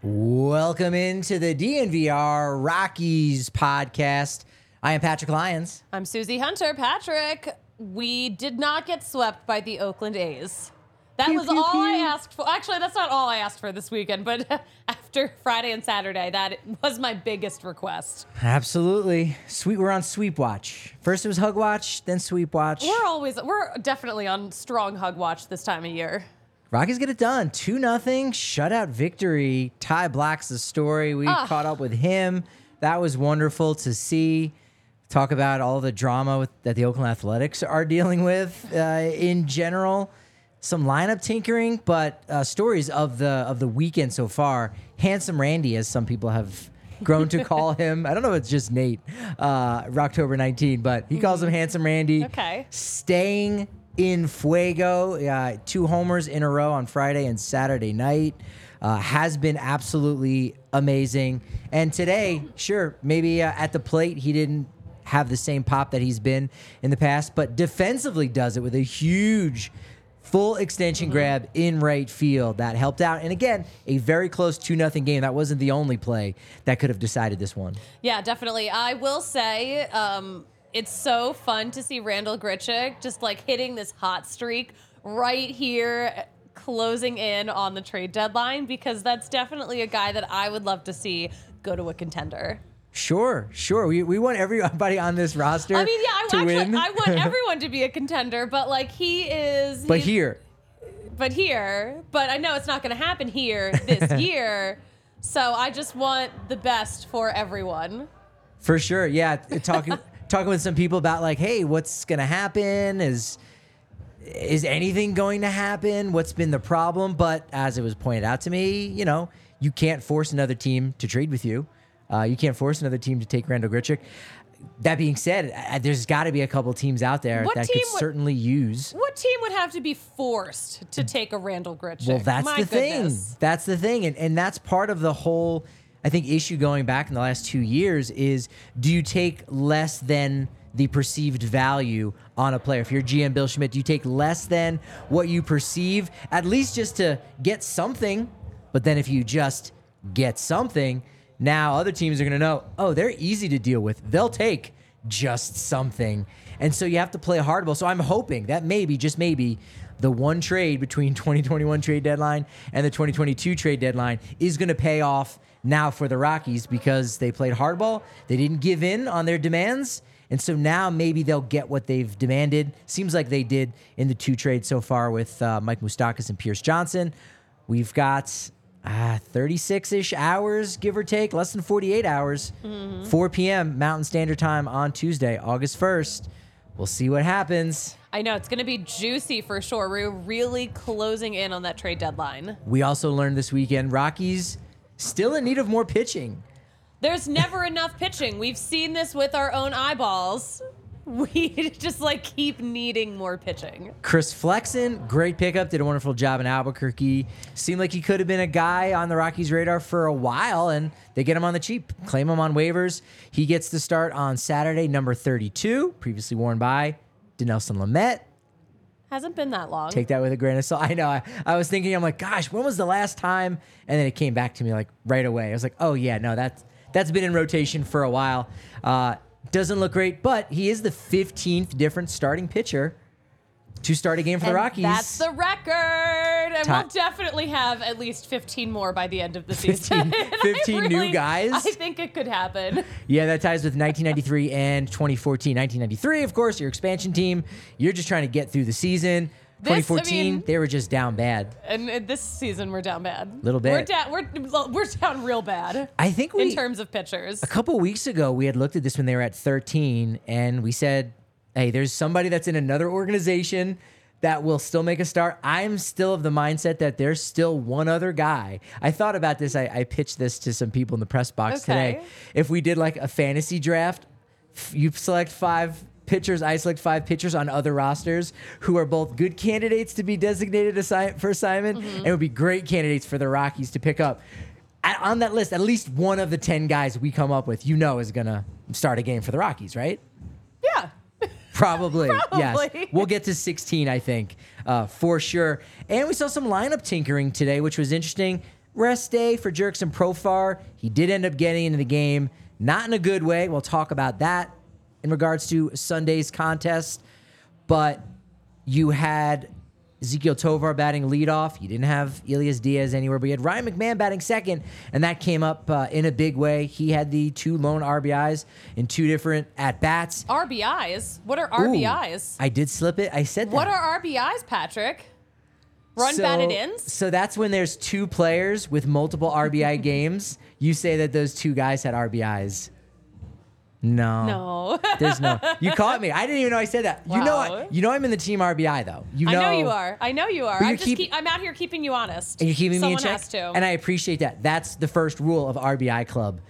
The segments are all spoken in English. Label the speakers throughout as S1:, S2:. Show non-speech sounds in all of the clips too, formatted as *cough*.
S1: Welcome into the DNVR Rockies podcast. I am Patrick Lyons.
S2: I'm Susie Hunter. Patrick, we did not get swept by the Oakland A's. That was all I asked for. Actually, that's not all I asked for this weekend, but *laughs* after Friday and Saturday, that was my biggest request.
S1: Absolutely. Sweet we're on sweep watch. First it was hug watch, then sweep watch.
S2: We're always, we're definitely on strong hug watch this time of year.
S1: Rockies get it done. 2 nothing shutout victory. Ty Blach's the story. We
S2: Ah.
S1: caught up with him. That was wonderful to see. Talk about all the drama with, that the Oakland Athletics are dealing with uh, in general. Some lineup tinkering, but uh, stories of the of the weekend so far. Handsome Randy, as some people have grown to *laughs* call him. I don't know if it's just Nate, uh, October 19, but he calls him Handsome Randy.
S2: Okay.
S1: Staying in fuego, uh, two homers in a row on Friday and Saturday night. Uh, has been absolutely amazing. And today, sure, maybe uh, at the plate he didn't have the same pop that he's been in the past, but defensively does it with a huge full extension grab in right field that helped out. And again, a very close 2 nothing game. That wasn't the only play that could have decided this one.
S2: Yeah, definitely. I will say, um, it's so fun to see Randal Grichuk just like hitting this hot streak right here, closing in on the trade deadline, because that's definitely a guy that I would love to see go to a contender.
S1: Sure, sure. We, we want everybody on this roster
S2: I mean, yeah, I
S1: to
S2: actually
S1: win.
S2: I want *laughs* everyone to be a contender, but like he is.
S1: but here,
S2: but here, but I know it's not going to happen here this *laughs* year. So I just want the best for everyone.
S1: For sure, yeah. Talking talking with some people about like, hey, what's gonna happen? Is is anything going to happen? What's been the problem? But as it was pointed out to me, you know, you can't force another team to trade with you. Uh, you can't force another team to take Randal Grichuk. That being said, uh, there's got to be a couple teams out there
S2: What
S1: that
S2: team
S1: could
S2: would-
S1: certainly use.
S2: What team would have to be forced to take a Randal Grichuk?
S1: Well, that's
S2: My
S1: the thing. That's the thing, and and that's part of the whole. I think issue going back in the last two years is: do you take less than the perceived value on a player? If you're GM Bill Schmidt, do you take less than what you perceive, at least just to get something? But then if you just get something, now other teams are going to know, oh, they're easy to deal with. They'll take just something. And so you have to play hardball. So I'm hoping that maybe, just maybe, the one trade between *laughs* 2021 trade deadline and the 2022 trade deadline is going to pay off now for the Rockies because they played hardball. They didn't give in on their demands. And so now maybe they'll get what they've demanded. Seems like they did in the two trades so far with uh, Mike Moustakas and Pierce Johnson. We've got uh, 36 ish hours, give or take, less than 48 hours, 4 p.m. Mountain Standard Time on Tuesday, August 1st. We'll see what happens.
S2: I know it's going to be juicy for sure. We're really closing in on that trade deadline.
S1: We also learned this weekend Rockies still in need of more pitching.
S2: There's never enough pitching. We've seen this with our own eyeballs. *laughs* We just like keep needing more pitching.
S1: Chris Flexen, great pickup, did a wonderful job in Albuquerque. Seemed like he could have been a guy on the Rockies' radar for a while, and they get him on the cheap, claim him on waivers. He gets to start on Saturday, number 32, previously worn by Dinelson Lamet.
S2: Hasn't been that long.
S1: Take that with a grain of salt. *laughs* I know. I, I was thinking, I'm like, gosh, when was the last time? And then it came back to me like right away. I was like, oh yeah, no, that's that's been in rotation for a while. Uh, doesn't look great, but he is the 15th different starting pitcher to start a game for the Rockies.
S2: That's the record. And
S1: Ti-
S2: we'll definitely have at least 15 more by the end of the *laughs* season.
S1: 15 *laughs*
S2: And I
S1: 15 new guys?
S2: I think it could happen. *laughs*
S1: yeah, that ties with 1993 and 2014. 1993, of course, your expansion team. You're just trying to get through the season.
S2: This, I
S1: 2014,
S2: mean-
S1: they were just down bad.
S2: And uh, this season we're down bad.
S1: Little bit.
S2: We're down. We're we're down real bad
S1: I think we
S2: in terms of pitchers.
S1: a couple weeks ago we had looked at this when they were at 13 and we said hey there's somebody that's in another organization that will still make a start. I'm still of the mindset that there's still one other guy. I thought about this. I, I pitched this to some people in the press box today. If we did like a fantasy draft you select five pitchers i select five pitchers on other rosters who are both good candidates to be designated assi- for assignment mm-hmm. and would be great candidates for the rockies to pick up. At, on that list, at least one of the 10 guys we come up with, you know, is going to start a game for the Rockies, right?
S2: yeah.
S1: Probably. *laughs* Yes. We'll get to 16, I think, uh, for sure. And we saw some lineup tinkering today, which was interesting. rest day for Jurickson Profar. He did end up getting into the game, not in a good way. We'll talk about that in regards to Sunday's contest. But you had Ezequiel Tovar batting leadoff. You didn't have Elias Diaz anywhere, but you had Ryan McMahon batting second, and that came up uh, in a big way. He had the two lone RBIs in two different at bats.
S2: RBIs? What are RBIs?
S1: I did slip it. I said that.
S2: What are RBIs, Patrick? Run
S1: so,
S2: batted ins?
S1: So that's when there's two players with multiple RBI *laughs* games. You say that those two guys had RBIs. No.
S2: No. *laughs*
S1: There's no. You caught me. I didn't even know I said that. You know I, you know I'm in the team RBI though. You know
S2: I know you are. I know you are. I'm just
S1: keep-
S2: keep, I'm out here keeping you honest.
S1: And you're keeping
S2: Someone
S1: me in check.
S2: has to.
S1: And I appreciate that. That's the first rule of RBI Club.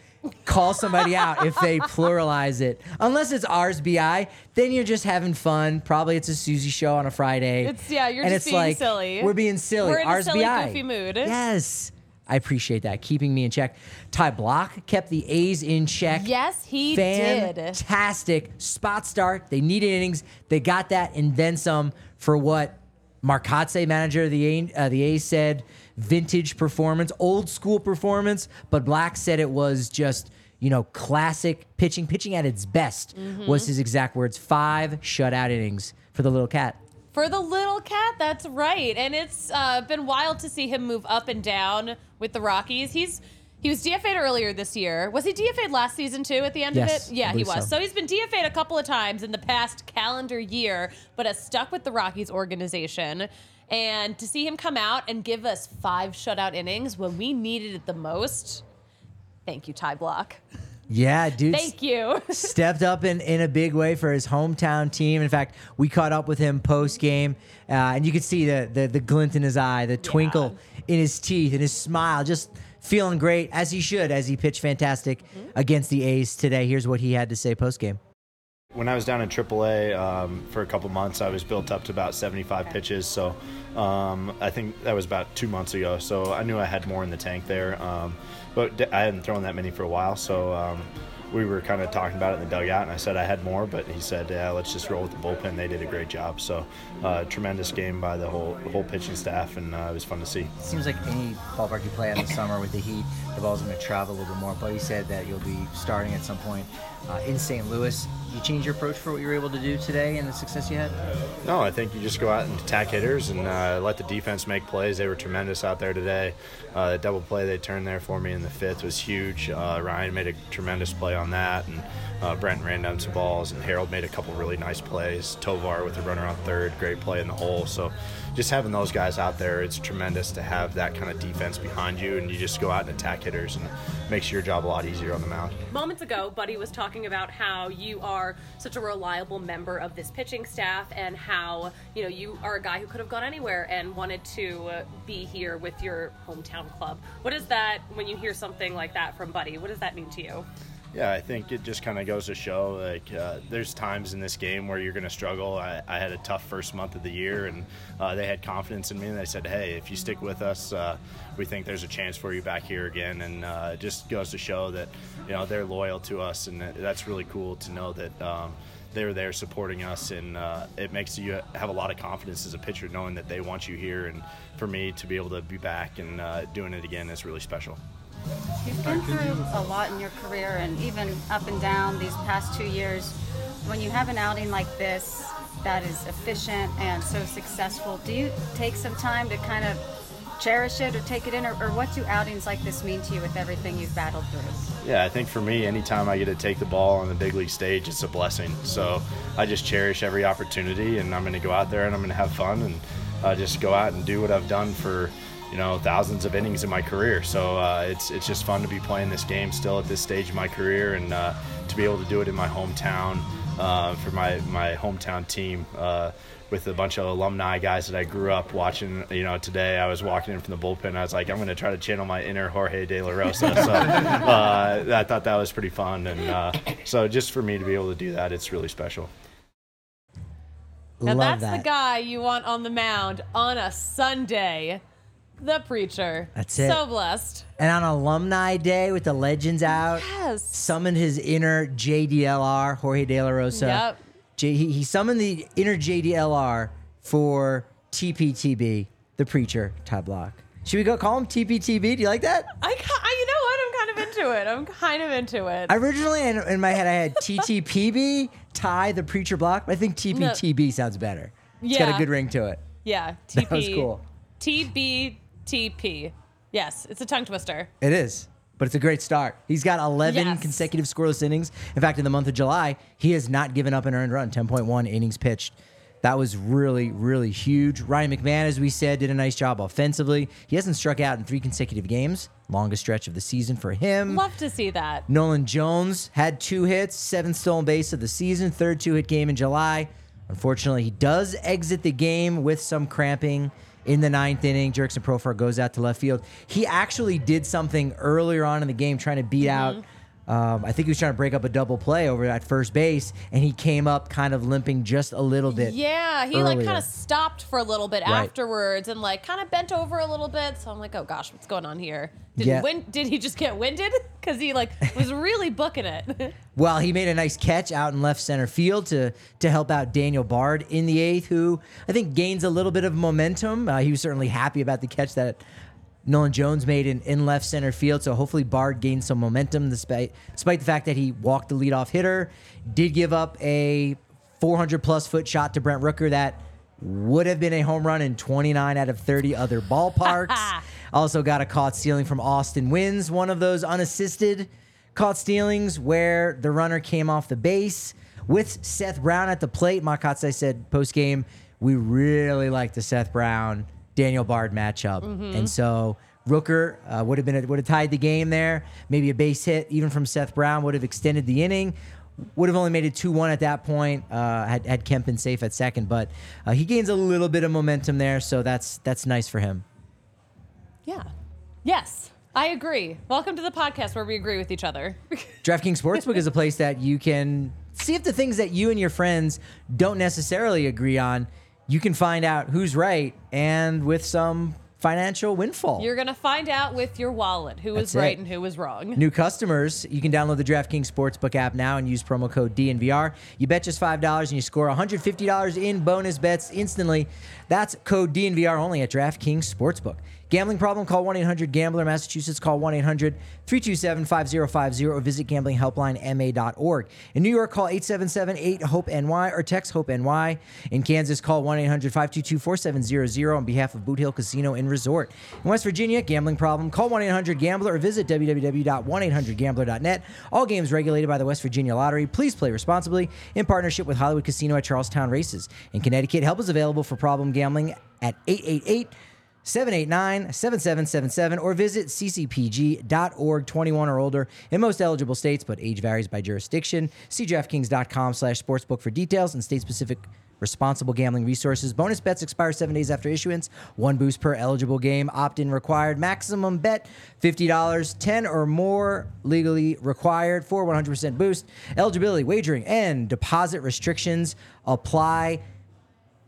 S1: Call somebody out if they *laughs* pluralize it. Unless it's ours BI, then you're just having fun. Probably it's a Susie show on a Friday.
S2: It's- yeah, you're
S1: and
S2: just
S1: it's
S2: being
S1: like,
S2: silly.
S1: We're being silly.
S2: We're in a silly, goofy mood.
S1: Yes. I appreciate that. Keeping me in check. Ty Blach kept the A's in check.
S2: yes, he did.
S1: Fantastic spot start. They needed innings. They got that and then some for what Marcotte, manager of the A, uh, the A's, said vintage performance, old school performance. But Blach said it was just you know classic pitching. Pitching at its best
S2: Mm-hmm.
S1: was his exact words. Five shutout innings for the little cat.
S2: For the little cat, that's right. And it's uh, been wild to see him move up and down with the Rockies. He's he was DFA'd earlier this year. Was he DFA'd last season too? At the end
S1: Yes,
S2: of it, yeah, he was.
S1: so.
S2: So. he's been DFA'd a couple of times in the past calendar year, but has stuck with the Rockies organization. And to see him come out and give us five shutout innings when we needed it the most, thank you, Ty Blach. *laughs*
S1: Yeah, dude.
S2: Thank you. *laughs*
S1: stepped up in, in a big way for his hometown team. In fact, we caught up with him post game, uh, and you could see the, the the glint in his eye, the twinkle in his teeth, and his smile, just feeling great as he should, as he pitched fantastic against the A's today. Here's what he had to say post game.
S3: When I was down in AAA um, for a couple months, I was built up to about 75 pitches. So um, I think that was about two months ago. So I knew I had more in the tank there, um, but I hadn't thrown that many for a while. So um, we were kind of talking about it in the dugout, and I said I had more, but he said, "Yeah, let's just roll with the bullpen." They did a great job. So uh, tremendous game by the whole whole pitching staff, and uh, it was fun to see.
S4: seems like any ballpark you play in the summer with the heat, the ball's going to travel a little bit more. Buddy said that you'll be starting at some point uh, in St. Louis. You change your approach for what you were able to do today and the success you had?
S3: No, I think you just go out and attack hitters and uh, let the defense make plays. They were tremendous out there today. Uh, the double play they turned there for me in the fifth was huge. Uh, Ryan made a tremendous play on that, and uh, Brent ran down some balls, and Harold made a couple really nice plays. Tovar with a runner on third, great play in the hole. So just having those guys out there, it's tremendous to have that kind of defense behind you, and you just go out and attack hitters, and makes your job a lot easier on the mound.
S2: moments ago, Buddy was talking about how you are such a reliable member of this pitching staff and how, you know, you are a guy who could have gone anywhere and wanted to be here with your hometown club. What is that when you hear something like that from Buddy? What does that mean to you?
S3: Yeah, I think it just kind of goes to show like uh, there's times in this game where you're going to struggle. I, I had a tough first month of the year, and uh, they had confidence in me, and they said, "Hey, if you stick with us, uh, we think there's a chance for you back here again." And uh, it just goes to show that you know they're loyal to us, and that's really cool to know that. Um, they're there supporting us, and uh, it makes you have a lot of confidence as a pitcher, knowing that they want you here. And for me to be able to be back and uh, doing it again is really special.
S5: You've been through a lot in your career and even up and down these past two years. When you have an outing like this that is efficient and so successful, do you take some time to kind of cherish it or take it in? Or, or what do outings like this mean to you with everything you've battled through?
S3: Yeah, I think for me, anytime I get to take the ball on the big league stage, it's a blessing. So I just cherish every opportunity, and I'm going to go out there and I'm going to have fun and uh, just go out and do what I've done for you know thousands of innings in my career. So uh, it's it's just fun to be playing this game still at this stage of my career, and uh, to be able to do it in my hometown uh, for my my hometown team. Uh, with a bunch of alumni guys that I grew up watching, you know, today I was walking in from the bullpen. I was like, I'm going to try to channel my inner Jorge De La Rosa. So *laughs* uh, I thought that was pretty fun, and uh, so just for me to be able to do that, it's really special.
S2: Now
S1: Love
S2: that's
S1: that.
S2: the guy you want on the mound on a Sunday. The preacher.
S1: That's it.
S2: So blessed.
S1: And on Alumni Day with the legends out,
S2: Yes.
S1: summoned his inner JDLR, Jorge De La Rosa.
S2: Yep.
S1: J- he, he summoned the inner JDLR for TPTB, the preacher, Ty Blach. Should we go call him TPTB? Do you like that?
S2: I, I you know what? I'm kind of into it. I'm kind of into it.
S1: Originally, in, in my head, I had TTPB, Ty the Preacher Block, but I think TPTB sounds better. It's got a good ring to it.
S2: yeah, TP. *laughs*
S1: That was cool.
S2: TBTP. Yes, it's a tongue twister.
S1: It is, but it's a great start. He's got 11
S2: Yes.
S1: consecutive scoreless innings. In fact, in the month of July, he has not given up an earned run, 10.1 innings pitched. That was really, really huge. Ryan McMahon, as we said, did a nice job offensively. He hasn't struck out in three consecutive games, longest stretch of the season for him.
S2: Love to see that.
S1: Nolan Jones had two hits, seventh stolen base of the season, third two hit game in July. Unfortunately, he does exit the game with some cramping in the ninth inning. Jurickson Profar goes out to left field. He actually did something earlier on in the game trying to beat out. Mm-hmm. Um, I think he was trying to break up a double play over at first base, and he came up kind of limping just a little bit.
S2: Yeah, he like kind of stopped for a little bit
S1: Right.
S2: afterwards and like kind of bent over a little bit. So I'm like, oh gosh, what's going on here? Did
S1: Yeah.
S2: wind, did he just get winded? *laughs* Because he like was really booking it. *laughs*
S1: Well, he made a nice catch out in left center field to to help out Daniel Bard in the eighth, who I think gains a little bit of momentum. Uh, he was certainly happy about the catch that Nolan Jones made in, in left center field. So hopefully Bard gained some momentum despite despite the fact that he walked the leadoff hitter, did give up a 400 plus foot shot to Brent Rooker that would have been a home run in 29 out of 30 other ballparks. *laughs* also got a caught stealing from Austin Wynns, one of those unassisted caught stealings where the runner came off the base with Seth Brown at the plate. Makatse said post game, we really like the Seth Brown Daniel Bard matchup, and so Rooker uh, would have been would have tied the game there. Maybe a base hit even from Seth Brown would have extended the inning. Would have only made it two one at that point. Uh, had had Kemp been safe at second, but uh, he gains a little bit of momentum there, so that's that's nice for him.
S2: yeah. Yes, I agree. Welcome to the podcast where we agree with each other. *laughs*
S1: DraftKings Sportsbook is a place that you can see if the things that you and your friends don't necessarily agree on, you can find out who's right and with some financial windfall.
S2: You're gonna find out with your wallet who was
S1: That's
S2: right
S1: it.
S2: and who was wrong.
S1: New customers, you can download the DraftKings Sportsbook app now and use promo code DNVR. You bet just $5 and you score $150 in bonus bets instantly. That's code DNVR only at DraftKings Sportsbook. Gambling problem? Call 1 800 Gambler. Massachusetts, call 1 800 327 5050 or visit gamblinghelplinema.org. In New York, call 877 8 HOPE NY or text HOPE NY. In Kansas, call 1 800 522 4700 on behalf of Boot Hill Casino and Resort. In West Virginia, gambling problem? Call 1 800 Gambler or visit www.1800gambler.net. All games regulated by the West Virginia Lottery. Please play responsibly in partnership with Hollywood Casino at Charlestown Races. In Connecticut, help is available for problem gambling at 888 789 7777 or visit ccpg.org 21 or older in most eligible states, but age varies by jurisdiction. See DraftKings.com slash sportsbook for details and state specific responsible gambling resources. Bonus bets expire seven days after issuance. One boost per eligible game. Opt in required. Maximum bet $50. 10 or more legally required for 100% boost. Eligibility, wagering, and deposit restrictions apply.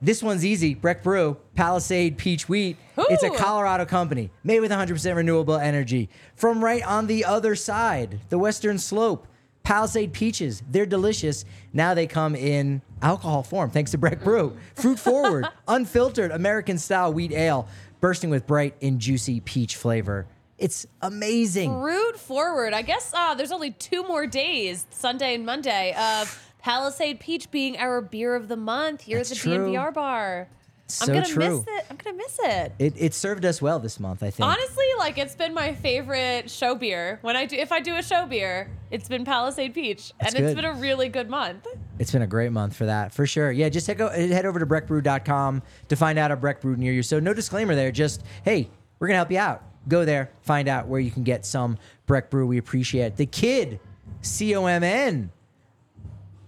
S1: This one's easy. Breck Brew, Palisade Peach Wheat. It's a Colorado company made with 100% renewable energy. From right on the other side, the western slope, Palisade Peaches. They're delicious. Now they come in alcohol form, thanks to Breck Brew. Fruit *laughs* forward, unfiltered American style wheat ale, bursting with bright and juicy peach flavor. It's amazing.
S2: Fruit forward. I guess uh, there's only two more days, Sunday and Monday, of Palisade Peach being our beer of the month here
S1: That's
S2: at the. DNVR bar.
S1: So
S2: I'm gonna
S1: true.
S2: miss it. I'm gonna miss it.
S1: It, it served us well this month, I think.
S2: Honestly, like it's been my favorite show beer. When I do, if I do a show beer, it's been Palisade Peach,
S1: That's
S2: and it's been a really good month.
S1: It's been a great month for that, for sure. Yeah, just head, go, head over to breckbrew.com to find out a Breck Brew near you. So no disclaimer there, just, hey, we're going to help you out. Go there, find out where you can get some Breck Brew. We appreciate it. The kid, C-O-M-N.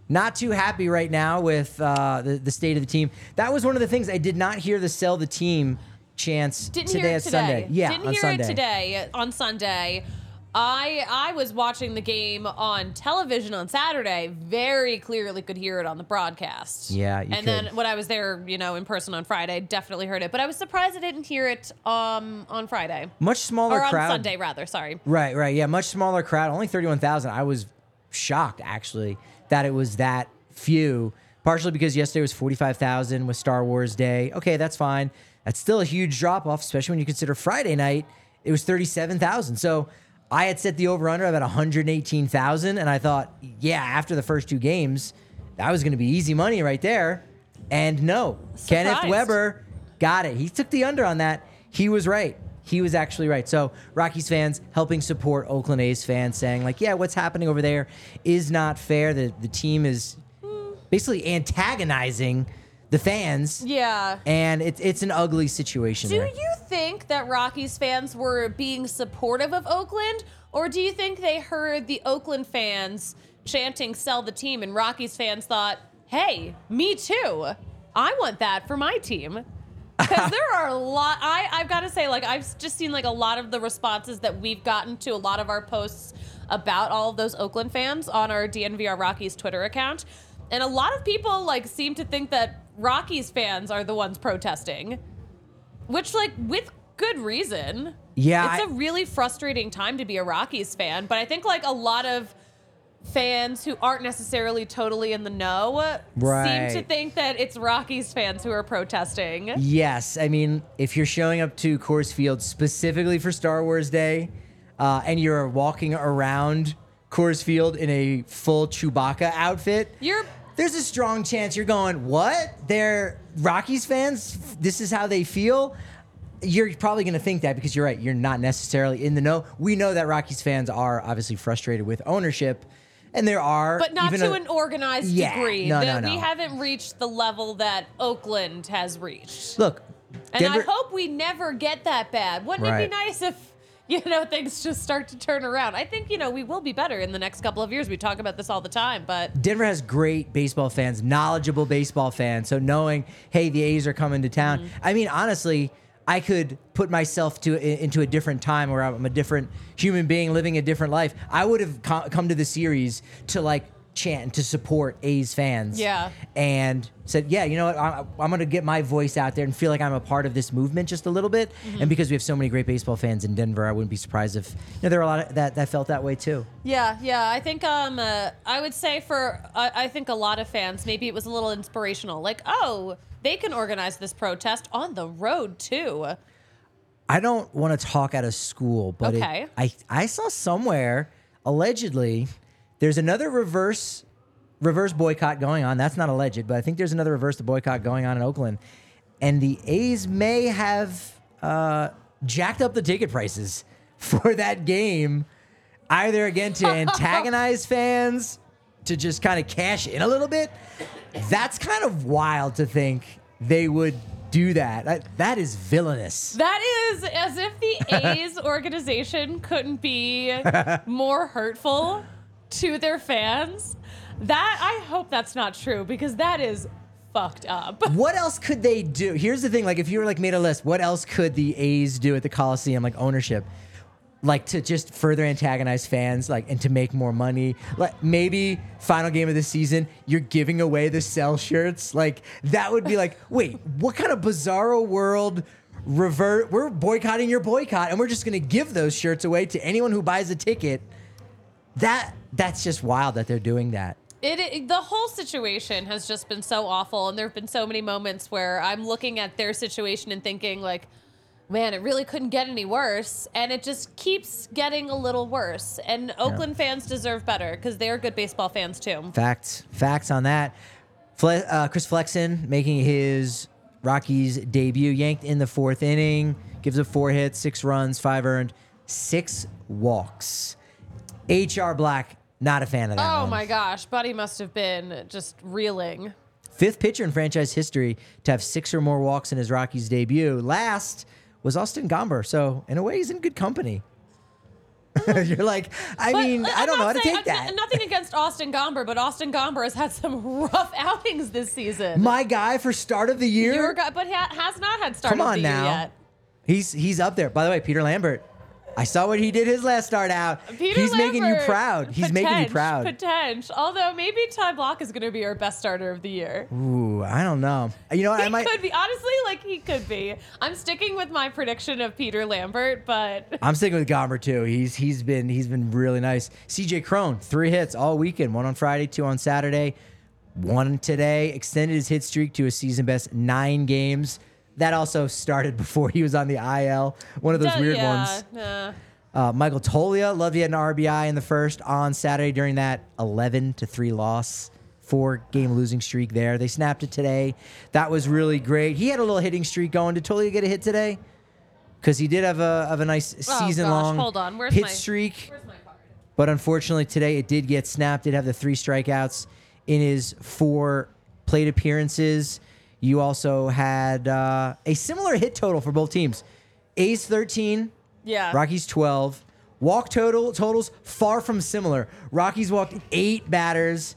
S1: Not too happy right now with uh, the, the state of the team. That was one of the things I did not hear the sell the team chance
S2: Didn't
S1: today
S2: hear it
S1: at
S2: today.
S1: Sunday. Yeah,
S2: didn't
S1: on
S2: hear
S1: Sunday.
S2: it today on Sunday. I I was watching the game on television on Saturday. Very clearly could hear it on the broadcast.
S1: Yeah, you
S2: and then when I was there, you know, in person on Friday, definitely heard it. But I was surprised I didn't hear it um on Friday
S1: Much smaller
S2: or on
S1: crowd.
S2: Sunday rather. Sorry.
S1: Right, right. Yeah, much smaller crowd. Only 31,000. I was shocked, actually, that it was that few. Partially because yesterday was 45,000 with Star Wars Day. Okay, that's fine. That's still a huge drop off, especially when you consider Friday night it was 37,000. So I had set the over under about 118,000 and I thought, yeah, after the first two games, that was going to be easy money right there. And no, Kenneth
S2: Surprised.
S1: Weber got it. He took the under on that. He was right. He was actually right. So Rockies fans helping support Oakland A's fans saying like, yeah, what's happening over there is not fair. The the team is basically antagonizing the fans.
S2: Yeah.
S1: And it's it's an ugly situation.
S2: Do
S1: there.
S2: you think that Rockies fans were being supportive of Oakland, or do you think they heard the Oakland fans chanting "Sell the team" and Rockies fans thought, "Hey, me too. I want that for my team." Because *laughs* there are a lot. I I've got to say, like I've just seen like a lot of the responses that we've gotten to a lot of our posts about all of those Oakland fans on our DNVR Rockies Twitter account, and a lot of people like seem to think that Rockies fans are the ones protesting. Which, like, with good reason.
S1: Yeah,
S2: It's
S1: I-
S2: a really frustrating time to be a Rockies fan. But I think, like, a lot of fans who aren't necessarily totally in the know seem to think that it's Rockies fans who are protesting.
S1: Yes, I mean, if you're showing up to Coors Field specifically for Star Wars Day, uh, and you're walking around Coors Field in a full Chewbacca outfit,
S2: You're
S1: there's a strong chance you're going, "What? They're Rockies fans? This is how they feel." You're probably going to think that because you're right. You're not necessarily in the know. We know that Rockies fans are obviously frustrated with ownership, and there are,
S2: but not
S1: even
S2: to
S1: a-
S2: an organized
S1: Yeah,
S2: degree.
S1: no,
S2: that
S1: no,
S2: We haven't reached the level that Oakland has reached.
S1: look.
S2: And
S1: Denver-
S2: I hope we never get that bad. Wouldn't it be nice if you know things just start to turn around? I think you know we will be better in the next couple of years. We talk about this all the time, but
S1: Denver has great baseball fans, knowledgeable baseball fans. So knowing, hey, the A's are coming to town.
S2: Mm-hmm.
S1: I mean, honestly, I could put myself to into a different time where I'm a different human being living a different life. I would have co- come to the series to like chant to support A's fans.
S2: Yeah.
S1: And said, yeah, you know what? I, I'm going to get my voice out there and feel like I'm a part of this movement just a little bit.
S2: Mm-hmm.
S1: And because we have so many great baseball fans in Denver, I wouldn't be surprised if you know there are a lot of, that that felt that way too.
S2: yeah, yeah. I think um uh, I would say for I, I think a lot of fans maybe it was a little inspirational. Like oh they can organize this protest on the road too.
S1: I don't want to talk out of school, but it-
S2: Okay.
S1: I I saw somewhere allegedly there's another reverse reverse boycott going on. That's not alleged, but I think there's another reverse boycott going on in Oakland, and the A's may have uh, jacked up the ticket prices *laughs* for that game, either again to antagonize *laughs* fans, to just kind of cash in a little bit. That's kind of wild to think they would do that. That, that is villainous.
S2: That is as if the *laughs* A's organization couldn't be more hurtful to their fans. That I hope that's not true because that is fucked up. *laughs*
S1: what else could they do? Here's the thing: like, if you were like made a list, what else could the A's do at the Coliseum, like ownership, like to just further antagonize fans, like, and to make more money? Like, maybe final game of the season, you're giving away the sell shirts. Like, that would be like, *laughs* wait, what kind of bizarro world? Revert. We're boycotting your boycott, and we're just gonna give those shirts away to anyone who buys a ticket. That that's just wild that they're doing that.
S2: It, it the whole situation has just been so awful and there have been so many moments where I'm looking at their situation and thinking like man, it really couldn't get any worse and it just keeps getting a little worse. And Oakland fans deserve better cuz they're good baseball fans too.
S1: Facts, facts on that. Fle- uh, Chris Flexen making his Rockies debut, yanked in the fourth inning, gives up four hits, six runs, five earned, six walks. H.R. Black, not a fan of that.
S2: Oh
S1: one.
S2: my gosh, Buddy must have been just reeling.
S1: Fifth pitcher in franchise history to have six or more walks in his Rockies debut. Last was Austin Gomber. So, in a way, he's in good company. *laughs* You're like, I
S2: But
S1: mean,
S2: I'm
S1: I don't know how to take
S2: I'm
S1: that.
S2: Nothing against Austin Gomber, but Austin Gomber has had some *laughs* rough outings this season.
S1: My guy for start of the year.
S2: Your guy, but ha- has not had start
S1: Come
S2: of
S1: on
S2: the year
S1: now.
S2: yet.
S1: He's he's up there. By the way, Peter Lambert. I saw what he did his last start out.
S2: Peter
S1: he's making you proud. He's making you proud.
S2: Potent. Although maybe Ty Blach is going to be our best starter of the year.
S1: Ooh, I don't know. You know what?
S2: He
S1: I might.
S2: could be. Honestly, like he could be. I'm sticking with my prediction of Peter Lambert, but *laughs*
S1: I'm sticking with Gomber too. He's he's been he's been really nice. CJ Cron, three hits all weekend. One on Friday, two on Saturday, one today. Extended his hit streak to a season best nine games. That also started *laughs* before he was on the IL. One of those weird
S2: yeah,
S1: ones.
S2: nah.
S1: Uh, Michael Toglia, love you had an RBI in the first on Saturday during that 11 to 3 loss, four game losing streak there. They snapped it today. That was really great. He had a little hitting streak going. Did Toglia get a hit today? Because he did have a, have a nice
S2: Oh,
S1: season long
S2: hold on. Where's
S1: hit
S2: my-
S1: streak.
S2: Where's my card?
S1: But unfortunately, today it did get snapped. Did have the three strikeouts in his four plate appearances. You also had uh, a similar hit total for both teams. A's 13,
S2: Yeah.
S1: Rockies 12. Walk total totals far from similar. Rockies walked eight batters.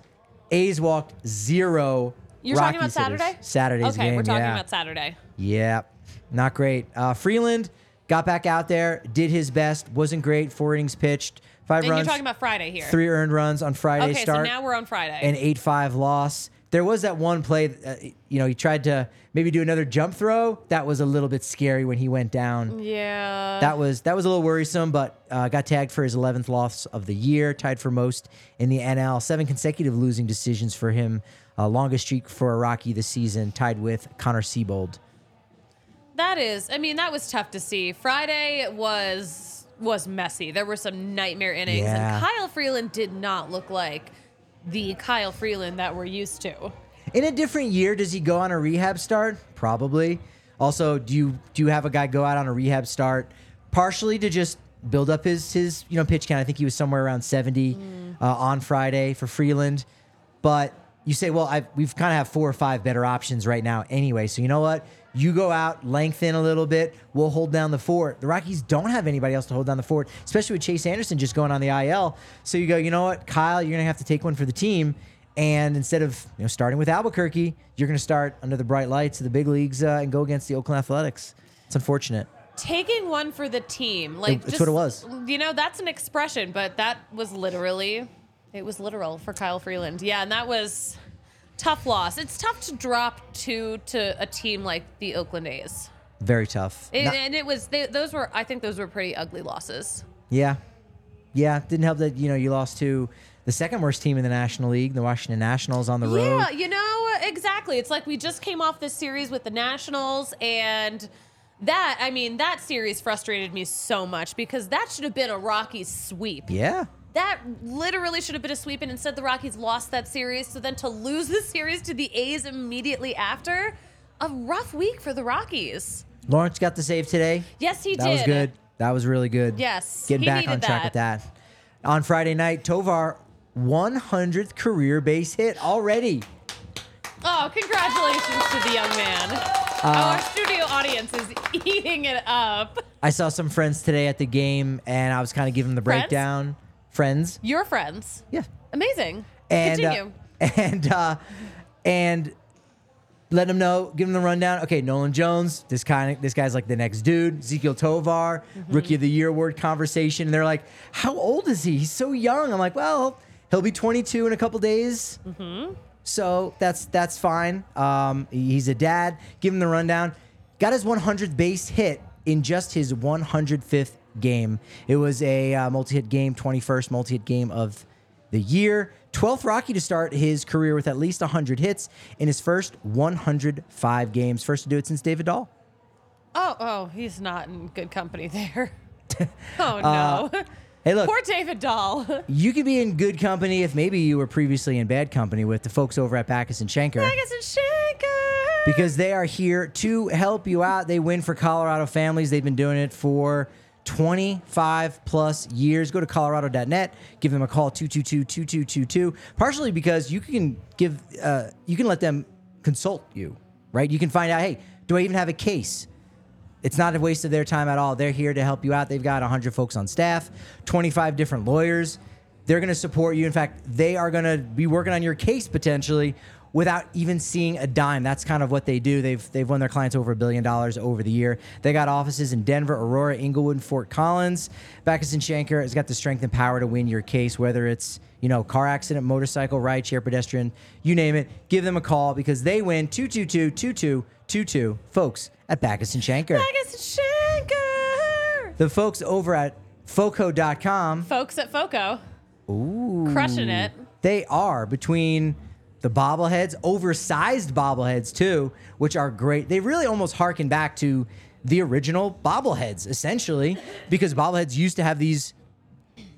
S1: A's walked zero.
S2: You're talking about
S1: Rockies hitters.
S2: Saturday?
S1: Saturday's
S2: okay,
S1: game.
S2: we're talking
S1: yeah.
S2: about Saturday.
S1: Yeah, not great. Uh, Freeland got back out there, did his best, wasn't great. Four innings pitched, five
S2: And
S1: runs,
S2: you're talking about Friday here.
S1: three earned runs on Friday
S2: okay,
S1: start,
S2: so now we're on Friday.
S1: an eight-five loss. There was that one play, uh, you know, he tried to maybe do another jump throw. That was a little bit scary when he went down.
S2: yeah.
S1: That was that was a little worrisome, but uh, got tagged for his 11th loss of the year, tied for most in the NL. Seven consecutive losing decisions for him, uh, longest streak for a Rocky this season, tied with Connor Seabold.
S2: That is, I mean, that was tough to see. Friday was was messy. There were some nightmare innings,
S1: Yeah.
S2: and Kyle Freeland did not look like the Kyle Freeland that we're used to.
S1: In a different year, does he go on a rehab start? Probably. Also, do you do you have a guy go out on a rehab start partially to just build up his his you know pitch count? I think he was somewhere around 70 uh, on Friday for Freeland. But you say, well, I've, we've kind of have four or five better options right now anyway. So you know what? You go out, lengthen a little bit. We'll hold down the fort. The Rockies don't have anybody else to hold down the fort, especially with Chase Anderson just going on the IL. So you go, you know what, Kyle, you're gonna have to take one for the team. And instead of you know starting with Albuquerque, you're going to start under the bright lights of the big leagues uh, and go against the Oakland Athletics. It's unfortunate.
S2: Taking one for the team, like just,
S1: what it was.
S2: You know, that's an expression, but that was literally, it was literal for Kyle Freeland. Yeah, and that was tough loss. It's tough to drop two to a team like the Oakland A's,
S1: Very tough.
S2: and,
S1: Not-
S2: and it was they, those were I think those were pretty ugly losses.
S1: yeah, yeah. Didn't help that you know you lost to the second worst team in the National League, the Washington Nationals, on the road.
S2: Yeah, you know, exactly. It's like we just came off this series with the Nationals and that, I mean, that series frustrated me so much because that should have been a Rockies sweep.
S1: Yeah.
S2: That literally should have been a sweep, and instead the Rockies lost that series. So then to lose the series to the A's immediately after, a rough week for the Rockies.
S1: Lawrence got the save today.
S2: Yes, he
S1: that
S2: did.
S1: That was good. That was really good.
S2: Yes,
S1: Getting back on track
S2: that.
S1: with that. On Friday night, Tovar 100th career base hit already.
S2: Oh, congratulations to the young man.
S1: Uh,
S2: Our studio audience is eating it up.
S1: I saw some friends today at the game, and I was kind of giving them the
S2: Friends?
S1: breakdown. Friends,
S2: Your friends.
S1: yeah.
S2: Amazing.
S1: and
S2: Continue.
S1: Uh, *laughs* and uh, and let them know, give them the rundown. Okay, Nolan Jones, this kind of this guy's like the next dude. Ezequiel Tovar,
S2: Mm-hmm.
S1: Rookie of the Year award conversation. And they're like, "How old is he? He's so young." I'm like, "Well, he'll be 22 in a couple days."
S2: Mm-hmm.
S1: So that's that's fine. Um, he's a dad. Give him the rundown. Got his 100th base hit in just his 105th game. It was a uh, multi-hit game, 21st multi-hit game of the year. 12th Rocky to start his career with at least 100 hits in his first 105 games. First to do it since David Dahl.
S2: Oh, oh, he's not in good company there. *laughs* *laughs* oh
S1: Uh,
S2: no.
S1: Hey, look,
S2: Poor David Dahl. *laughs*
S1: you could be in good company if maybe you were previously in bad company with the folks over at Bachus and Schanker.
S2: Vegas and Shaker.
S1: because they are here to help you out. They win for Colorado families. They've been doing it for 25 plus years. Go to colorado.net, give them a call 222-2222. Partially because you can give uh, you can let them consult you, right? You can find out, "Hey, do I even have a case?" It's not a waste of their time at all. They're here to help you out. They've got 100 folks on staff, 25 different lawyers. They're going to support you. In fact, they are going to be working on your case potentially without even seeing a dime. That's kind of what they do. They've they've won their clients over a billion dollars over the year. They got offices in Denver, Aurora, Englewood, Fort Collins. Bachus and Schanker has got the strength and power to win your case, whether it's you know car accident, motorcycle, ride share, pedestrian, you name it. Give them a call because they win 222-2222. Folks at Bachus and Schanker.
S2: Vegas and Shaker.
S1: The folks over at Foco.com,
S2: Folks at Foco.
S1: ooh,
S2: Crushing it.
S1: They are between the bobbleheads, oversized bobbleheads too, which are great. They really almost harken back to the original bobbleheads, essentially, because bobbleheads used to have these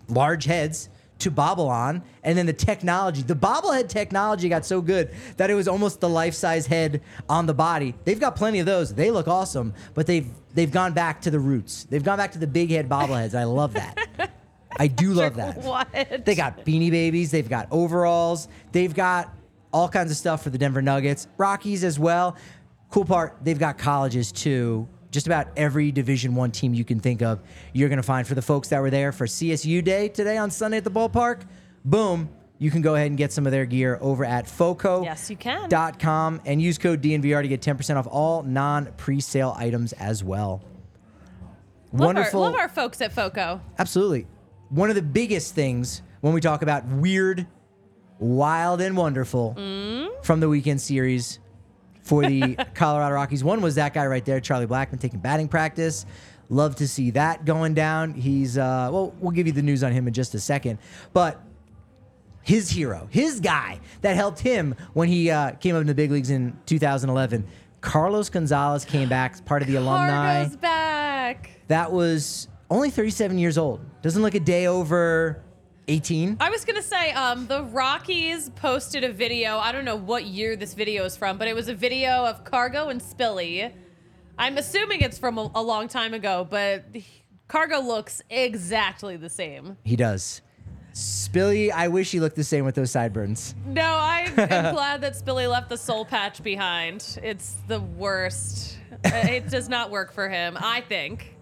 S1: large heads to bobble on, and then the technology, the bobblehead technology got so good that it was almost the life-size head on the body. They've got plenty of those. They look awesome, but they've they've gone back to the roots. They've gone back to the big head bobbleheads. I love that. I do love *laughs* that.
S2: What?
S1: They got beanie babies. They've got overalls. They've got all kinds of stuff for the Denver Nuggets, Rockies as well. Cool part, they've got colleges too. Just about every Division One team you can think of, you're going to find for the folks that were there for CSU Day today on Sunday at the ballpark. Boom, you can go ahead and get some of their gear over at FOCO.
S2: Yes, you can.
S1: Dot com and use code DNVR to get 10% off all non pre-sale items as well.
S2: Love
S1: Wonderful.
S2: Our, love our folks at FOCO.
S1: Absolutely. One of the biggest things when we talk about weird, wild, and wonderful from the weekend series for the *laughs* Colorado Rockies. One was that guy right there, Charlie Blackmon, taking batting practice. Love to see that going down. He's, uh, well, we'll give you the news on him in just a second. But his hero, his guy that helped him when he uh, came up in the big leagues in 2011, Carlos Gonzalez came back as part of the alumni.
S2: Back.
S1: That was only 37 years old. Doesn't look a day over 18.
S2: I was gonna say, um, the Rockies posted a video. I don't know what year this video is from, but it was a video of Cargo and Spilly. I'm assuming it's from a, a long time ago, but Cargo looks exactly the same.
S1: He does. Spilly, I wish he looked the same with those sideburns.
S2: No, I *laughs* am glad that Spilly left the soul patch behind. It's the worst. Uh, it does not work for him, I think.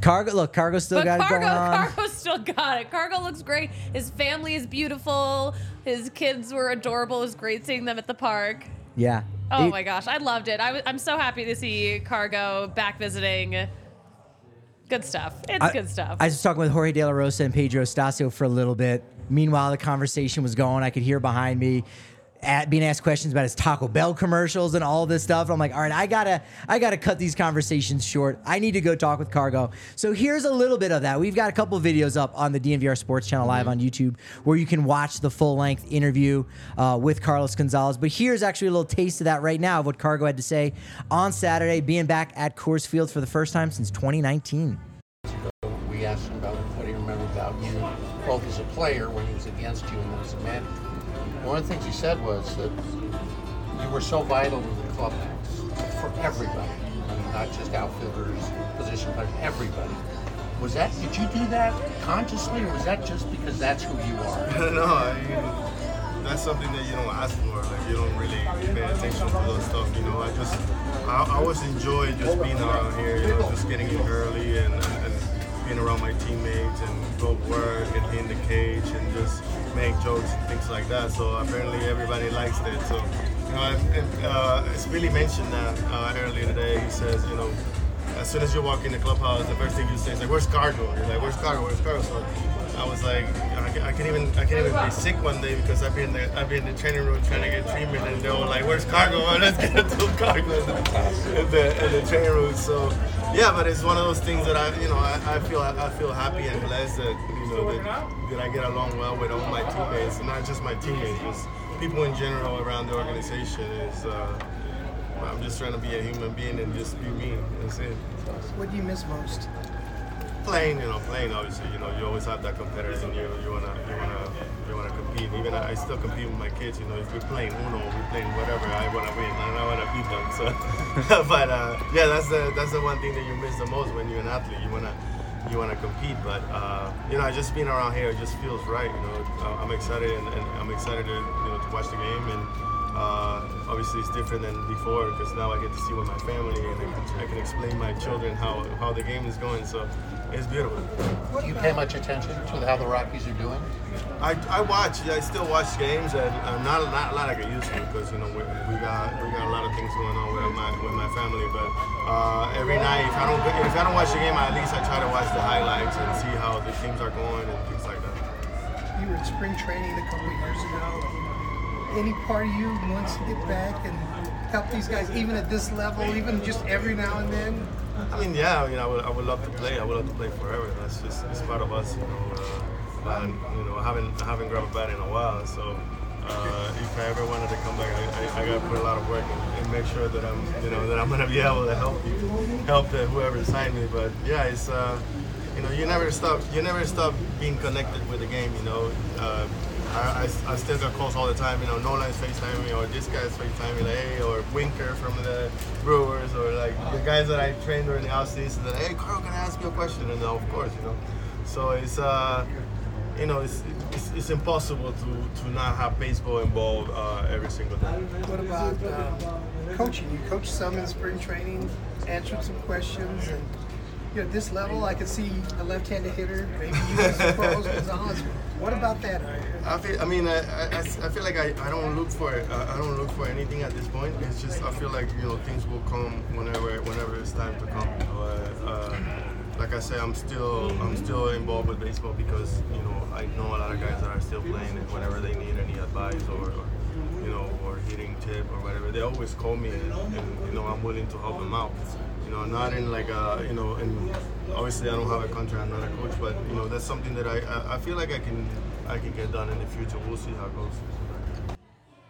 S1: Cargo, look, Cargo still
S2: But
S1: got
S2: Cargo,
S1: it going on.
S2: Cargo still *laughs* got it. Cargo looks great. His family is beautiful. His kids were adorable. It was great seeing them at the park.
S1: yeah.
S2: Oh
S1: It-
S2: my gosh, I loved it. I w- I'm so happy to see Cargo back visiting. Good stuff. It's
S1: I-
S2: good stuff.
S1: I was talking with Jorge De La Rosa and Pedro Astacio for a little bit. Meanwhile, the conversation was going. I could hear behind me at, being asked questions about his Taco Bell commercials and all this stuff. I'm like, all right, I gotta, I gotta cut these conversations short. I need to go talk with Cargo. So here's a little bit of that. We've got a couple videos up on the DNVR Sports Channel live on YouTube where you can watch the full length interview uh, with Carlos Gonzalez. But here's actually a little taste of that right now of what Cargo had to say on Saturday, being back at Coors Field for the first time since 2019.
S6: We asked him about what he remembered about you, both as a player when he was against you and then as a manager. One of the things he said was that you were so vital to the clubhouse for everybody. I mean, not just outfielders, position players, everybody. Was that? Did you do that consciously, or was that just because that's who you are? *laughs*
S7: no, I mean, that's something that you don't ask for. Like you don't really pay attention to those stuff. You know, I just I, I always enjoy just being around here. You know, just getting in early and, and, being around my teammates and go work and in the cage and just make jokes and things like that. So apparently everybody likes that. So you know, and, uh, it's really mentioned that uh, earlier today. He says, you know as soon as you walk in the clubhouse, the first thing you say is like, "Where's cargo?" You're like, "Where's cargo? Where's cargo?" So I was like, I can't even I can't even be sick one day because I've been I've been in the training room trying to get treatment, and they were like, "Where's cargo? Well, *laughs* let's get to cargo in *laughs* the, in the, in the training room." So yeah, but it's one of those things that I you know I, I feel I feel happy and blessed that know that, that I get along well with all my teammates, and not just my teammates, just people in general around the organization. Is uh, I'm just trying to be a human being and just be me. That's it.
S8: What do you miss most?
S7: Playing, you know, playing. Obviously, you know, you always have that competitors in you. You wanna, you wanna, you wanna compete. Even I, I still compete with my kids. You know, if we're playing Uno, we're playing whatever. I wanna win, and I wanna beat them. So, *laughs* but uh, yeah, that's the that's the one thing that you miss the most when you're an athlete. You wanna, you wanna compete. But uh, you know, just being around here just feels right. You know, Uh, I'm excited and, and I'm excited to you know to watch the game and. Uh, obviously, it's different than before because now I get to see with my family and I can, I can explain my children how, how the game is going. So it's beautiful.
S6: Do you pay much attention to how the Rockies are doing?
S7: I, I watch. I still watch games, and uh, not not a lot like I used to because you know we, we got we got a lot of things going on with my with my family. But uh, every night, if I don't if I don't watch the game, at least I try to watch the highlights and see how the teams are going and things like that.
S8: You were at spring training a couple of years ago. Any part of you wants to get back and help these guys, even at this level, even just every now and then?
S7: I mean, yeah, you know, I would, I would love to play. I would love to play forever. That's just it's part of us, you know. Uh, and, you know, I haven't I haven't grabbed a bat in a while, so uh, if I ever wanted to come back, I, I, I got to put a lot of work and, and make sure that I'm, you know, that I'm gonna be able to help you, help whoever signed me. But yeah, it's, uh, you know, you never stop, you never stop being connected with the game. You know, uh, I, I, still get calls all the time. You know, Nolan's FaceTime me, or this guy's FaceTime me, like, hey, or Winker from the Brewers, or like the guys that I trained during the off season. That, hey, Carl, can I ask you a question? And no of course, you know. So it's, uh, you know, it's, it's, it's impossible to, to not have baseball involved uh, every single day.
S8: What about um, coaching? You coach some in spring training, answered some questions, and you know, at this level, I could see a left-handed hitter, maybe you as Gonzalez. What about that?
S7: I feel. I mean, I, I, I feel like I, I don't look for it. I don't look for anything at this point. It's just I feel like you know things will come whenever whenever it's time to come. Uh, uh, like I said, I'm still I'm still involved with baseball because you know I know a lot of guys that are still playing, and whenever they need any advice or, or you know or hitting tip or whatever, they always call me, and, and you know I'm willing to help them out. You know, not in like a you know, and obviously I don't have a contract, I'm not a coach, but you know that's something that I I, I feel like I can I can get done in the future. We'll see how it goes.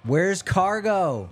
S1: Where's Cargo?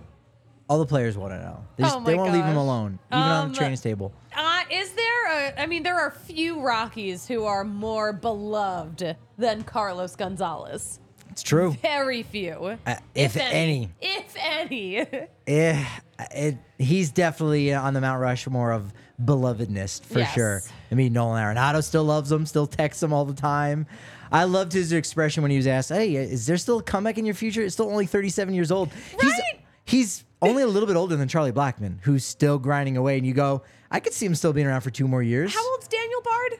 S1: All the players want to know. They, just,
S2: Oh
S1: they won't leave him
S2: gosh.
S1: alone, even on
S2: Um,
S1: the training table.
S2: Uh, is there a, I mean, there are few Rockies who are more beloved than Carlos Gonzalez.
S1: It's true.
S2: Very few.
S1: Uh, if any.
S2: If any. *laughs*
S1: Eh, it, he's definitely on the Mount Rushmore of belovedness for
S2: Yes.
S1: sure. I mean, Nolan Arenado still loves him, still texts him all the time. I loved his expression when he was asked, "Hey, is there still a comeback in your future?" It's still only 37 years old. He's
S2: Right.
S1: he's only a little bit older than Charlie Blackmon, who's still grinding away. And you go, I could see him still being around for two more years.
S2: How old's Daniel Bard?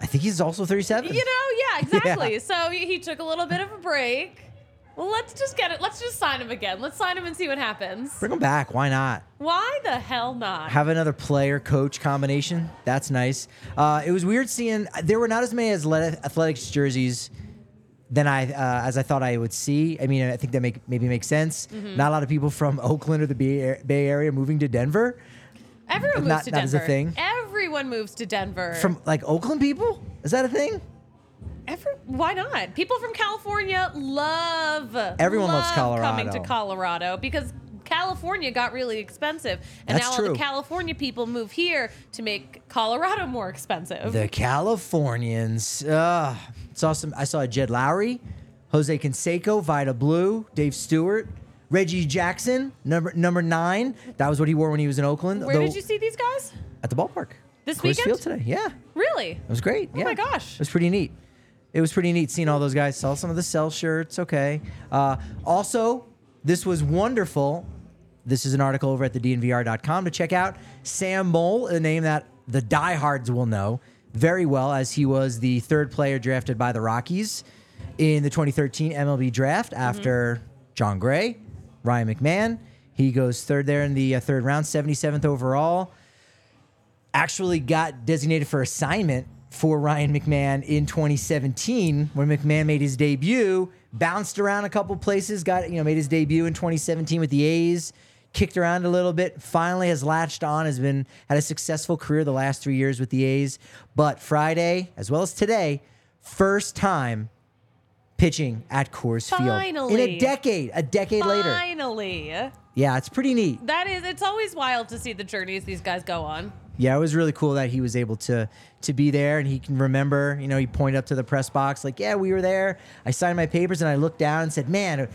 S1: I think he's also 37.
S2: You know, yeah, *laughs* exactly.
S1: Yeah.
S2: So he took a little bit of a break. Well, let's just get it. Let's just sign him again. Let's sign him and see what happens.
S1: Bring him back. Why not?
S2: Why the hell not?
S1: have another player coach combination. That's nice. Uh, it was weird seeing there were not as many athletic, athletics jerseys than I uh, as I thought I would see. I mean, I think that make maybe makes sense.
S2: Mm-hmm.
S1: Not a lot of people from *laughs* Oakland or the Bay Area moving to Denver.
S2: Everyone moves
S1: not-
S2: to Denver.
S1: as a thing.
S2: Everyone moves to Denver.
S1: From like Oakland people, is that a thing?
S2: Every, why not? People from California love
S1: Everyone loves
S2: love coming to
S1: Colorado.
S2: Colorado because California got really expensive, and
S1: That's
S2: now all
S1: true.
S2: the California people move here to make Colorado more expensive.
S1: The Californians. Uh, it's awesome. I saw Jed Lowrie, Jose Canseco, Vida Blue, Dave Stewart, Reggie Jackson, number number nine. That was what he wore when he was in Oakland.
S2: Where did you see these guys?
S1: At the ballpark.
S2: This
S1: Coors
S2: weekend?
S1: Field today. Yeah.
S2: Really?
S1: It was great.
S2: Oh
S1: yeah.
S2: my gosh.
S1: It was pretty neat. It was pretty neat seeing all those guys sell some of the sell shirts. Okay. Uh, also, this was wonderful. This is an article over at the DNVR.com to check out. Sam Moll, a name that the diehards will know very well, as he was the third player drafted by the Rockies in the 2013 MLB draft after Jon Gray, Ryan McMahon. He goes third there in the uh, third round, 77th overall actually got designated for assignment for Ryan McMahon in 2017 when McMahon made his debut. Bounced around a couple places, got you know made his debut in 2017 with the A's. Kicked around a little bit. Finally has latched on. Has been had a successful career the last three years with the A's. But Friday as well as today, first time pitching at Coors Field in a decade. A decade later.
S2: Finally.
S1: Yeah, it's pretty neat.
S2: That is, it's always wild to see the journeys these guys go on.
S1: Yeah, it was really cool that he was able to to be there and he can remember. You know, he pointed up to the press box like, "Yeah, we were there. I signed my papers and I looked down and said, man,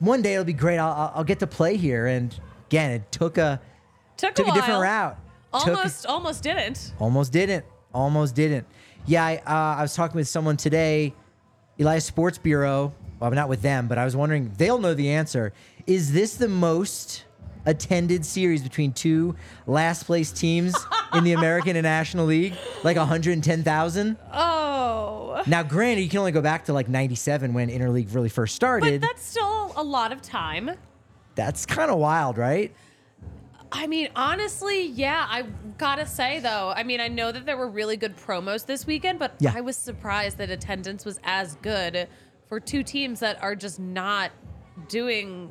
S1: one day it'll be great. I'll, I'll- get to play here." And again, it took a
S2: Took,
S1: took
S2: a,
S1: a, different route. Took-
S2: Almost, almost didn't.
S1: almost didn't. Almost didn't. Yeah, I, uh, I was talking with someone today, Elias Sports Bureau. Well, I'm not with them, but I was wondering. They'll know the answer. Is this the most attended series between two last place teams *laughs* in the American and National League? Like 110,000.
S2: Oh.
S1: Now, granted, you can only go back to like 97 when interleague really first started.
S2: But that's still a lot of time.
S1: That's kind of wild, right?
S2: I mean, honestly, yeah, I gotta say though, I mean, I know that there were really good promos this weekend, but
S1: Yeah.
S2: I was surprised that attendance was as good for two teams that are just not doing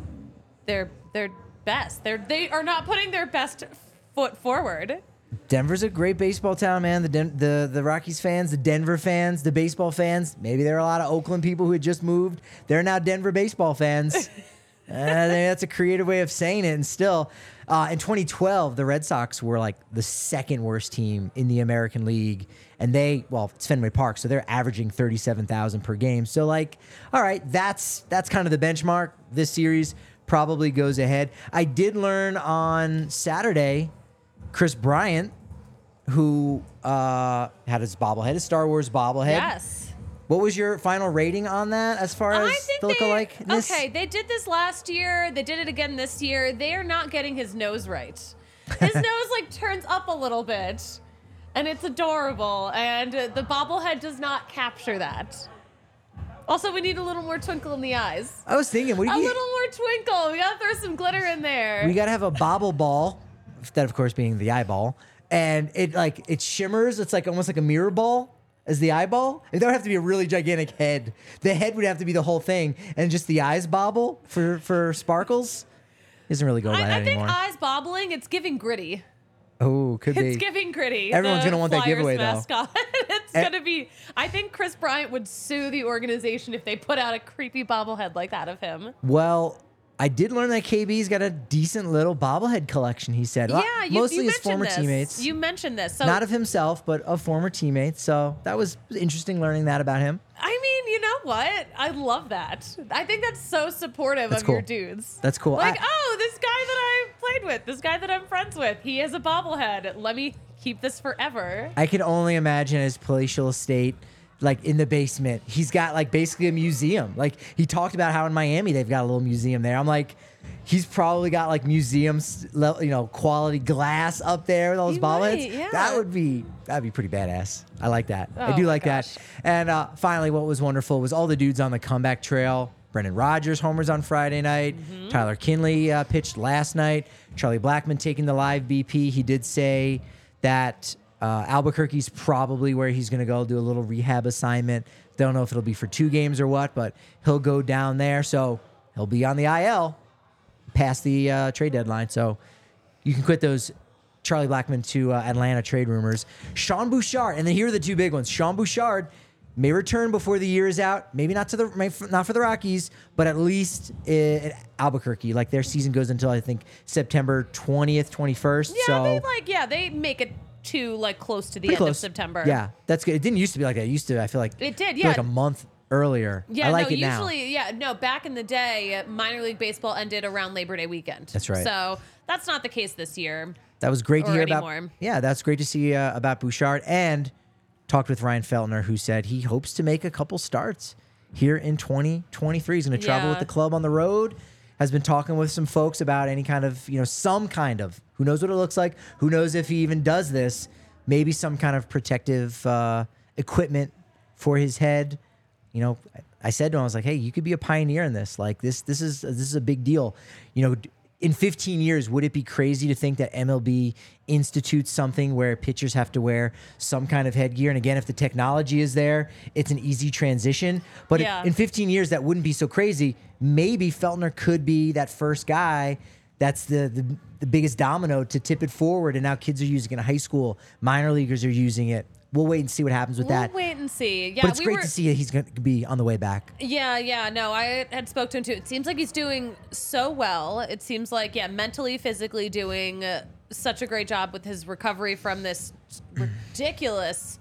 S2: their their best. They're they are not putting their best foot forward.
S1: Denver's a great baseball town, man. The Den- the the Rockies fans, the Denver fans, the baseball fans. Maybe there are a lot of Oakland people who had just moved. They're now Denver baseball fans. *laughs* uh, that's a creative way of saying it. And still, uh, in 2012, the Red Sox were like the second worst team in the American League, and they well, it's Fenway Park, so they're averaging 37,000 per game. So like, all right, that's that's kind of the benchmark. This series probably goes ahead. I did learn on Saturday, Kris Bryant who uh, had his bobblehead, his Star Wars bobblehead.
S2: Yes.
S1: What was your final rating on that as far as
S2: I think
S1: the
S2: they
S1: lookalike?
S2: okay. They did this last year. They did it again this year. They are not getting his nose right. His *laughs* nose like turns up a little bit, and it's adorable. And the bobblehead does not capture that. Also, we need a little more twinkle in the eyes.
S1: I was thinking, what do you?
S2: A little more twinkle. We gotta throw some glitter in there.
S1: We got to have a bobble ball, that of course being the eyeball, and it like it shimmers. It's like almost like a mirror ball as the eyeball. It would have to be a really gigantic head. The head would have to be the whole thing, and just the eyes bobble for for sparkles. Doesn't really go by
S2: I,
S1: that
S2: I think eyes bobbling. It's giving gritty.
S1: oh, could be.
S2: It's giving gritty.
S1: Everyone's gonna want that
S2: Flyers
S1: giveaway, though. *laughs*
S2: it's
S1: Eh.
S2: gonna be. I think Kris Bryant would sue the organization if they put out a creepy bobblehead like that of him.
S1: Well, I did learn that KB's got a decent little bobblehead collection. He said, Well,
S2: yeah, you,
S1: mostly
S2: you
S1: his former
S2: this.
S1: teammates,
S2: You mentioned this. So
S1: not of himself, but of former teammates. So that was interesting learning that about him.
S2: I mean, you know what? I love that. I think that's so supportive
S1: That's
S2: of your dudes.
S1: That's cool.
S2: Like,
S1: I-
S2: oh, this guy that I played with, this guy that I'm friends with, he has a bobblehead. Let me keep this forever.
S1: I can only imagine his palatial estate, like in the basement. He's got like basically a museum. Like he talked about how in Miami they've got a little museum there. I'm like, he's probably got like museums, you know, quality glass up there with all those
S2: He might, yeah.
S1: That would be that'd be pretty badass. I like that. I
S2: Oh
S1: do like
S2: gosh.
S1: that. And uh, finally, what was wonderful was all the dudes on the comeback trail. Brendan Rodgers homers on Friday night.
S2: Mm-hmm.
S1: Tyler Kinley uh, pitched last night. Charlie Blackmon taking the live BP. He did say that uh, Albuquerque's probably where he's going to go do a little rehab assignment. Don't know if it'll be for two games or what, but he'll go down there. So he'll be on the IL past the uh, trade deadline. So you can quit those Charlie Blackmon to uh, Atlanta trade rumors. Sean Bouchard, and then here are the two big ones. Sean Bouchard may return before the year is out. Maybe not to the not for the Rockies, but at least in Albuquerque. Like their season goes until I think September twentieth, twenty first.
S2: Yeah,
S1: so
S2: they like, yeah, they make it to like close to the
S1: pretty
S2: end
S1: close.
S2: of September.
S1: Yeah, that's good. It didn't used to be like that. It used to. I feel like
S2: It did,
S1: feel
S2: yeah.
S1: like a month earlier.
S2: Yeah,
S1: I like
S2: no,
S1: it now.
S2: usually, yeah, no, back in the day, minor league baseball ended around Labor Day weekend.
S1: That's right.
S2: So that's not the case this year.
S1: That was great to
S2: or
S1: hear
S2: anymore.
S1: about. Yeah, that's great to see uh, about Bouchard and talked with Ryan Feltner, who said he hopes to make a couple starts here in 2023. He's going to travel with the club on the road. Has been talking with some folks about any kind of, you know, some kind of. Who knows what it looks like? Who knows if he even does this? Maybe some kind of protective uh, equipment for his head. You know, I said to him, I was like, "Hey, you could be a pioneer in this. Like this, this is this is a big deal. You know, in 15 years, would it be crazy to think that MLB institutes something where pitchers have to wear some kind of headgear? And again, if the technology is there, it's an easy transition. But
S2: Yeah.
S1: in 15 years, that wouldn't be so crazy. Maybe Feltner could be that first guy. That's the, the the biggest domino to tip it forward. And now kids are using it in high school. Minor leaguers are using it. We'll wait and see what happens with that.
S2: We'll
S1: that.
S2: wait and see. Yeah,
S1: but it's
S2: we
S1: great
S2: were,
S1: to see that he's going to be on the way back.
S2: Yeah, yeah, no, I had spoke to him too. It seems like he's doing so well. It seems like, yeah, mentally, physically doing uh, such a great job with his recovery from this ridiculous,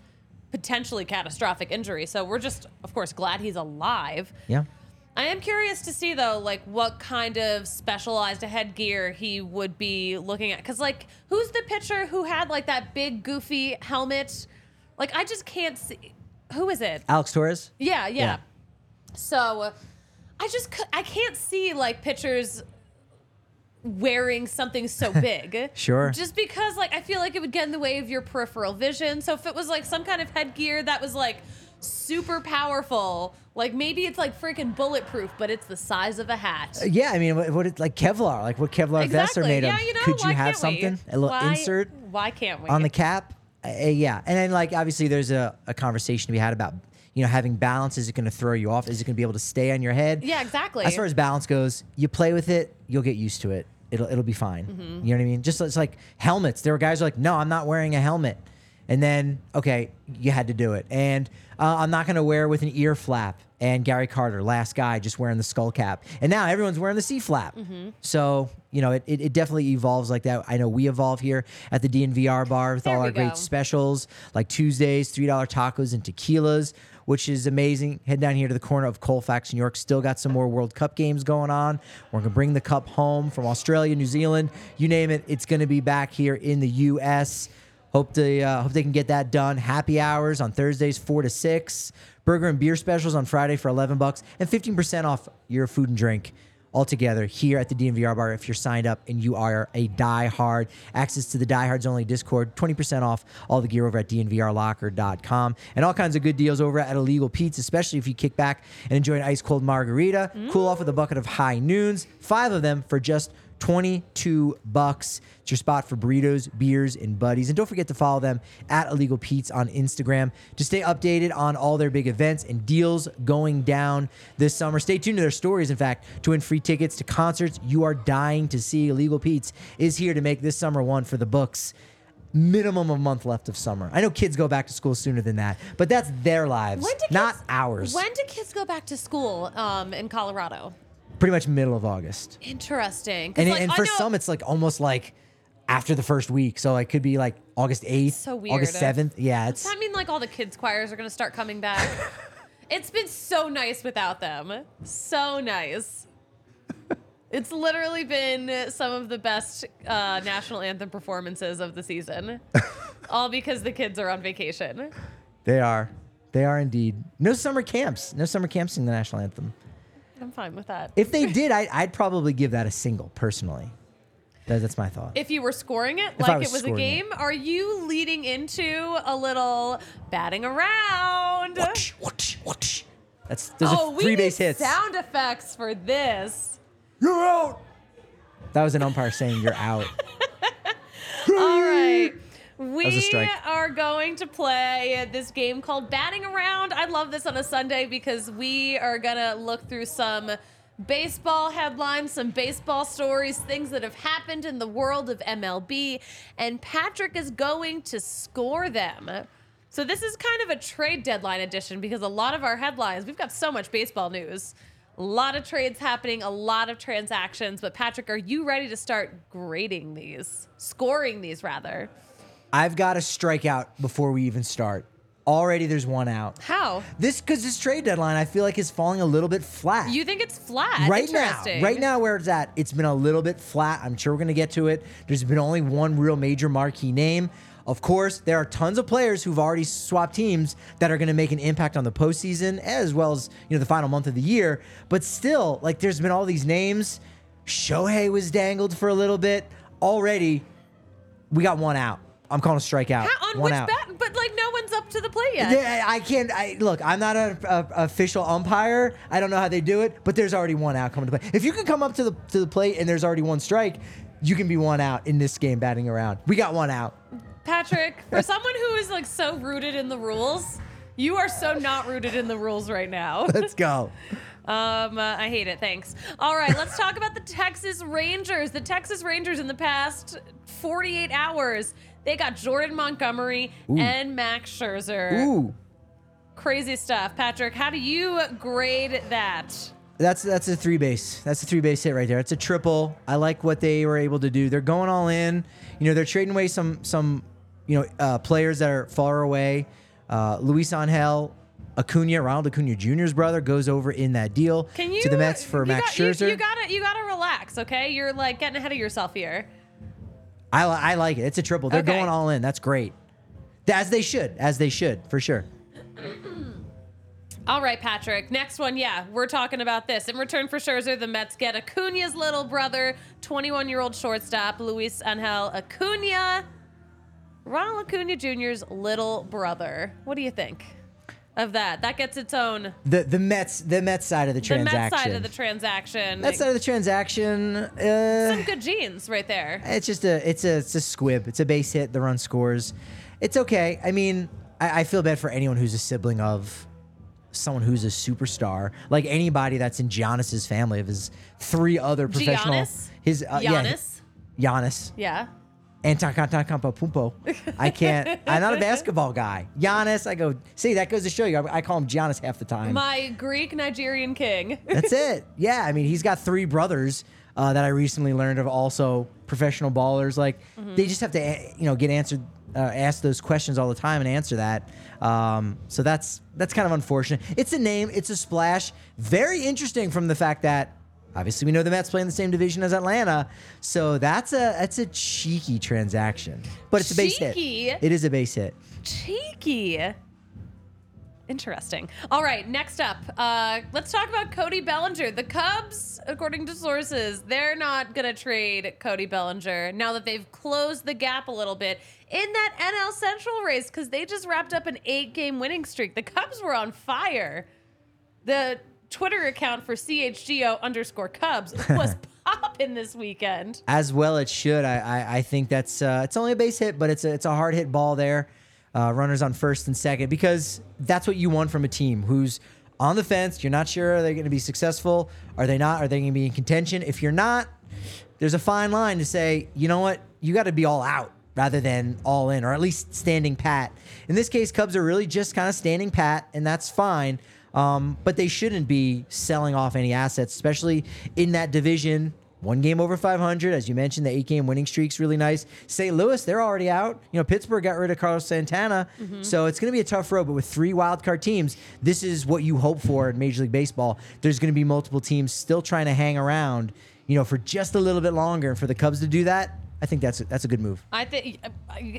S2: potentially catastrophic injury. So we're just, of course, glad he's alive.
S1: Yeah.
S2: I am curious to see though, like what kind of specialized headgear he would be looking at. Because like, who's the pitcher who had like that big goofy helmet? Like, I just can't see. Who is it?
S1: Alex Torres.
S2: Yeah, yeah.
S1: Yeah.
S2: So uh, I just c- I can't see like pitchers wearing something so *laughs* big.
S1: Sure.
S2: Just because like I feel like it would get in the way of your peripheral vision. So if it was like some kind of headgear that was like super powerful, like maybe it's like freaking bulletproof, but it's the size of a hat.
S1: Uh, Yeah, I mean, what, what it, like Kevlar, like what Kevlar vests are
S2: Exactly.
S1: made
S2: yeah,
S1: of.
S2: you know,
S1: Could you have something,
S2: we?
S1: a little
S2: Why-
S1: insert
S2: Why can't we?
S1: on the cap? Uh, yeah, and then like obviously there's a, a conversation to be had about you know having balance. Is it going to throw you off? Is it going to be able to stay on your head?
S2: Yeah, exactly.
S1: As far as balance goes, you play with it, you'll get used to it. it'll it'll be fine.
S2: Mm-hmm.
S1: You know what I mean? Just it's like helmets. There were guys who are like, no, I'm not wearing a helmet, and then okay, you had to do it. And uh, I'm not gonna wear with an ear flap. And Gary Carter, last guy, just wearing the skull cap, and now everyone's wearing the C flap.
S2: Mm-hmm.
S1: So you know, it, it, it definitely evolves like that. I know we evolve here at the DNVR bar with
S2: There
S1: all our great specials like Tuesdays, three dollar tacos and tequilas, which is amazing. Head down here to the corner of Colfax, New York. Still got some more World Cup games going on. We're gonna bring the cup home from Australia, New Zealand, you name it. It's gonna be back here in the U.S. Hope they uh, hope they can get that done. Happy hours on Thursdays, four to six. Burger and beer specials on Friday for eleven bucks, and fifteen percent off your food and drink all together here at the DNVR bar if you're signed up and you are a die-hard. Access to the diehards only Discord, 20% off all the gear over at dnvrlocker.com and all kinds of good deals over at Illegal Pete's, especially if you kick back and enjoy an ice cold margarita, cool off with a bucket of high noons, five of them for just 22 bucks. It's your spot for burritos, beers, and buddies. And don't forget to follow them at Illegal Pete's on Instagram to stay updated on all their big events and deals going down this summer. Stay tuned to their stories, in fact, to win free tickets to concerts you are dying to see. Illegal Pete's is here to make this summer one for the books. Minimum of a month left of summer. I know kids go back to school sooner than that, but that's their lives,
S2: When do
S1: not ours.
S2: When do kids go back to school um, in Colorado?
S1: Pretty much middle of August.
S2: Interesting.
S1: And,
S2: like,
S1: and for some, it's like almost like after the first week. So it could be like August 8th,
S2: So weird.
S1: August 7th. Yeah,
S2: Does that mean like all the kids' choirs are going to start coming back? *laughs* it's been so nice without them. So nice. It's literally been some of the best uh, national anthem performances of the season. *laughs* all because the kids are on vacation.
S1: they are. They are indeed. No summer camps. No summer camps in the national anthem.
S2: I'm fine with that.
S1: If they did, I, I'd probably give that a single personally. That, that's my thought.
S2: If you were scoring it
S1: If
S2: like
S1: was
S2: it was a
S1: scoring it.
S2: game, are you leading into a little batting around?
S1: Whoosh, whoosh, whoosh. That's those
S2: oh,
S1: are
S2: we
S1: three base hits.
S2: sound effects for this.
S1: You're out. That was an umpire saying you're out. *laughs*
S2: All right. We are going to play this game called Batting Around. I love this on a Sunday because we are going to look through some baseball headlines, some baseball stories, things that have happened in the world of MLB, and Patrick is going to score them. So this is kind of a trade deadline edition because a lot of our headlines, we've got so much baseball news. A lot of trades happening, a lot of transactions. But Patrick, are you ready to start grading these? Scoring these, rather.
S1: I've got to strike out before we even start. Already there's one out.
S2: How?
S1: This because this trade deadline I feel like is falling a little bit flat.
S2: You think it's flat?
S1: right now, right now where it's at, it's been a little bit flat. I'm sure we're gonna get to it. There's been only one real major marquee name. Of course, there are tons of players who've already swapped teams that are going to make an impact on the postseason as well as you know the final month of the year. But still, like there's been all these names. Shohei was dangled for a little bit. Already, we got one out. I'm calling a strikeout.
S2: How- on
S1: one
S2: which
S1: out.
S2: bat? But like, no one's up to the plate yet.
S1: Yeah, I can't. I look. I'm not an official umpire. I don't know how they do it, but there's already one out coming to play. If you can come up to the to the plate and there's already one strike, you can be one out in this game batting around. We got one out.
S2: Patrick, *laughs* for someone who is like so rooted in the rules, you are so not rooted in the rules right now. *laughs*
S1: Let's go. *laughs*
S2: Um, uh, I hate it. Thanks. All right, let's talk about the Texas Rangers. The Texas Rangers in the past 48 hours, they got Jordan Montgomery and Max Scherzer.
S1: Ooh,
S2: Crazy stuff. Patrick, how do you grade that?
S1: that's that's a three base. That's a three base hit right there. It's a triple. I like what they were able to do. They're going all in. You know, they're trading away some some you know uh, players that are far away. Uh, Luis Angel. Acuna, Ronald Acuna Jr.'s brother, goes over in that deal
S2: Can you
S1: to the Mets for
S2: you
S1: Max
S2: got- you-
S1: Scherzer.
S2: You, gotta you gotta relax, okay? You're like getting ahead of yourself here.
S1: I, li- I like it. It's a triple. They're
S2: Okay.
S1: going all in. That's great. As they should. As they should, for sure.
S2: All right, Patrick. Next one, yeah, we're talking about this. In return for Scherzer, the Mets get Acuna's little brother, 21 year old shortstop, Luis Angel Acuna. Ronald Acuna Jr.'s little brother. What do you think of that? That gets its own.
S1: The the Mets the Mets side of the transaction. The.
S2: Mets side of the transaction.
S1: Mets side of the transaction. Uh,
S2: Some good genes right there.
S1: it's just a it's a it's a squib. It's a base hit. The run scores. It's okay. I mean, I, I feel bad for anyone who's a sibling of someone who's a superstar, like anybody that's in Giannis's family of his three other professional.
S2: Giannis?
S1: His uh, yeah,
S2: Giannis?
S1: Giannis.
S2: Yeah.
S1: Antetokounmpo. I can't. I'm not a *laughs* basketball guy. Giannis. I go. See, that goes to show you. I, I call him Giannis half the time.
S2: My Greek Nigerian king. *laughs*
S1: That's it. Yeah, I mean, he's got three brothers uh, that I recently learned of, also professional ballers. Like they just have to, you know, get answered, uh, ask those questions all the time and answer that. Um, so that's that's kind of unfortunate. It's a name. It's a splash. Very interesting from the fact that. Obviously, we know the Mets play in the same division as Atlanta, so that's a that's a cheeky transaction, but it's a base
S2: Cheeky?
S1: hit. It is a base hit.
S2: Cheeky. Interesting. All right, next up, uh, let's talk about Cody Bellinger. The Cubs, according to sources, they're not going to trade Cody Bellinger now that they've closed the gap a little bit in that NL Central race because they just wrapped up an eight game winning streak. The Cubs were on fire. The Twitter account for CHGO underscore Cubs *laughs* was popping this weekend.
S1: as well it should. I I, I think that's uh, it's only a base hit, but it's a it's a hard hit ball there. Uh, runners on first and second because that's what you want from a team who's on the fence. You're not sure are they going to be successful? Are they not? Are they going to be in contention? If you're not, there's a fine line to say, you know what, you got to be all out rather than all in, or at least standing pat. In this case, Cubs are really just kind of standing pat, and that's fine. Um, but they shouldn't be selling off any assets, especially in that division. One game over 500, as you mentioned, the eight game winning streak's really nice. St. Louis, they're already out. You know, Pittsburgh got rid of Carlos Santana, so it's going to be a tough road. But with three wild card teams, this is what you hope for in Major League Baseball. There's going to be multiple teams still trying to hang around, you know, for just a little bit longer. And for the Cubs to do that, I think that's a, that's a good move.
S2: I think, uh,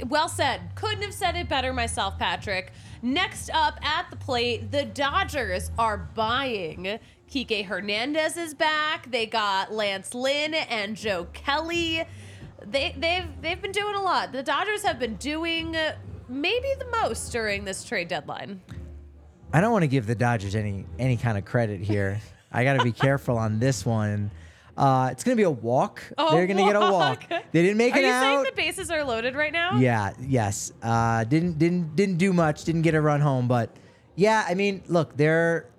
S2: well said. Couldn't have said it better myself, Patrick. Next up at the plate, the Dodgers are buying. Kike Hernandez is back. They got Lance Lynn and Joe Kelly. They they've they've been doing a lot. The Dodgers have been doing uh, maybe the most during this trade deadline.
S1: I don't want to give the Dodgers any any kind of credit here. *laughs* I got to be careful on this one. Uh, it's going to be a walk.
S2: Oh,
S1: They're going to get a walk. They didn't make it.
S2: Are
S1: it
S2: you
S1: out.
S2: saying the bases are loaded right now?
S1: Yeah, yes. Uh, didn't didn't didn't do much. Didn't get a run home, but yeah. I mean, look, they're.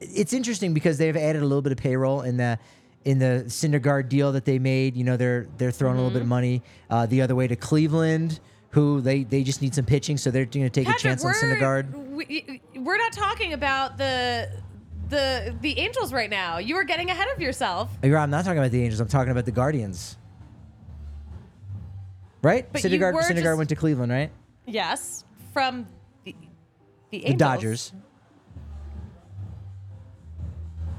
S1: It's interesting because they've added a little bit of payroll in the in the Syndergaard deal that they made. You know, they're they're throwing a little bit of money uh, the other way to Cleveland, who they they just need some pitching, so they're going to take
S2: Patrick,
S1: a chance on Syndergaard.
S2: we, we're not talking about the the the Angels right now. You are getting ahead of yourself.
S1: Oh, you're I'm not talking about the Angels. I'm talking about the Guardians. Right?
S2: But you
S1: Syndergaard,
S2: were
S1: Syndergaard
S2: just-
S1: went to Cleveland, right?
S2: Yes, from the the,
S1: The Dodgers.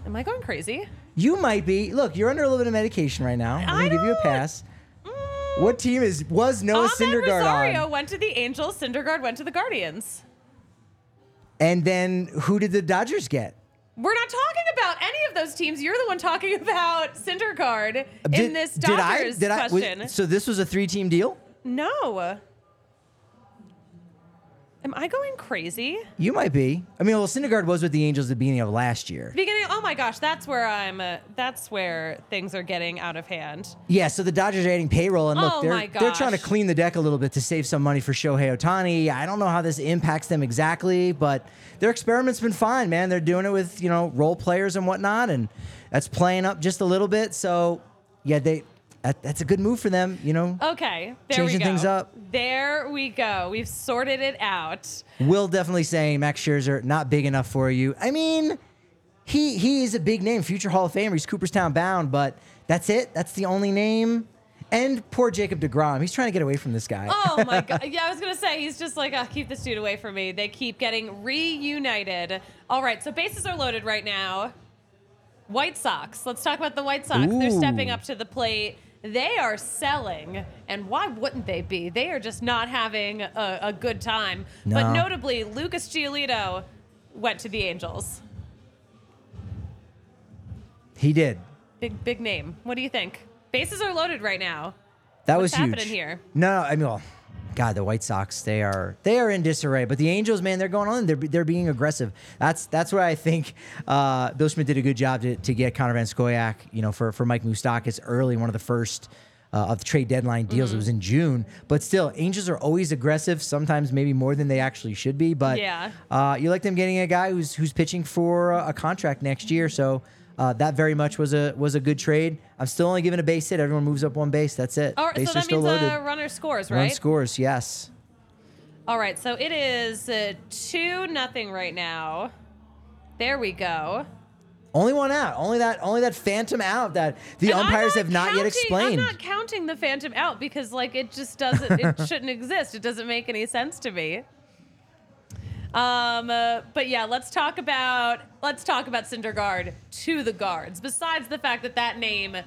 S2: Am I going crazy?
S1: You might be. Look, you're under a little bit of medication right now. I'm
S2: I
S1: gonna give you a
S2: don't-
S1: pass. Mm. What team is was Noah
S2: Amed
S1: Syndergaard
S2: Rosario
S1: on?
S2: went to the Angels. Syndergaard went to the Guardians.
S1: And then who did the Dodgers get?
S2: We're not talking about any of those teams. You're the one talking *laughs* about Syndergaard in this
S1: did I-
S2: Dodgers
S1: did I- was-
S2: question.
S1: so this was a three-team deal.
S2: no. Am I going crazy?
S1: You might be. I mean, well, Syndergaard was with the Angels at the beginning of last year.
S2: Beginning. Oh my gosh, that's where I'm. Uh, that's where things are getting out of hand.
S1: Yeah, so the Dodgers are adding payroll, and look,
S2: Oh
S1: they're they're trying to clean the deck a little bit to save some money for Shohei Ohtani. I don't know how this impacts them exactly, but their experiment's been fine, man. They're doing it with you know role players and whatnot, and that's playing up just a little bit. So yeah, they that, that's a good move for them. You know,
S2: Okay, there
S1: Changing
S2: we go.
S1: things up.
S2: There we go. We've sorted it out.
S1: Will definitely saying Max Scherzer not big enough for you. I mean, he he is a big name, future Hall of Famer. He's Cooperstown bound, but that's it. That's the only name. And poor Jacob deGrom. He's trying to get away from this guy.
S2: Oh my *laughs* god. Yeah, I was gonna say he's just like, oh, keep this dude away from me. They keep getting reunited. All right, so bases are loaded right now. White Sox. Let's talk about the White Sox. They're stepping up to the plate. They are selling, and why wouldn't they be? They are just not having a, a good time. But notably, Lucas Giolito went to the Angels.
S1: He did.
S2: Big big name. What do you think? Bases are loaded right now.
S1: That
S2: What's
S1: was huge.
S2: happening here?
S1: No, I mean, well, God, the White Sox they are they are in disarray, but the Angels, man, they're going on. They're they're being aggressive. That's that's where I think uh, Bill Schmidt did a good job to, to get Connor Van Scoyoc, you know, for for Mike Moustakas early, one of the first uh, of the trade deadline deals.
S2: Mm-hmm.
S1: It was in June, but still, Angels are always aggressive. Sometimes maybe more than they actually should be. But
S2: Yeah.
S1: uh, you like them getting a guy who's who's pitching for a, a contract next year. So uh, that very much was a was a good trade. I'm still only giving a base hit. Everyone moves up one base. That's it.
S2: All right,
S1: Bases
S2: so that means
S1: loaded.
S2: uh, runner scores,
S1: Run
S2: right?
S1: scores, yes.
S2: All right, so it is uh, two nothing right now. There we go.
S1: Only one out. Only that. Only that phantom out that the
S2: And
S1: umpires have not yet explained.
S2: I'm not counting the phantom out because like it just doesn't. it *laughs* shouldn't exist. It doesn't make any sense to me. Um, uh, but yeah, let's talk about let's talk about Cindergaard to the guards. Besides the fact that that name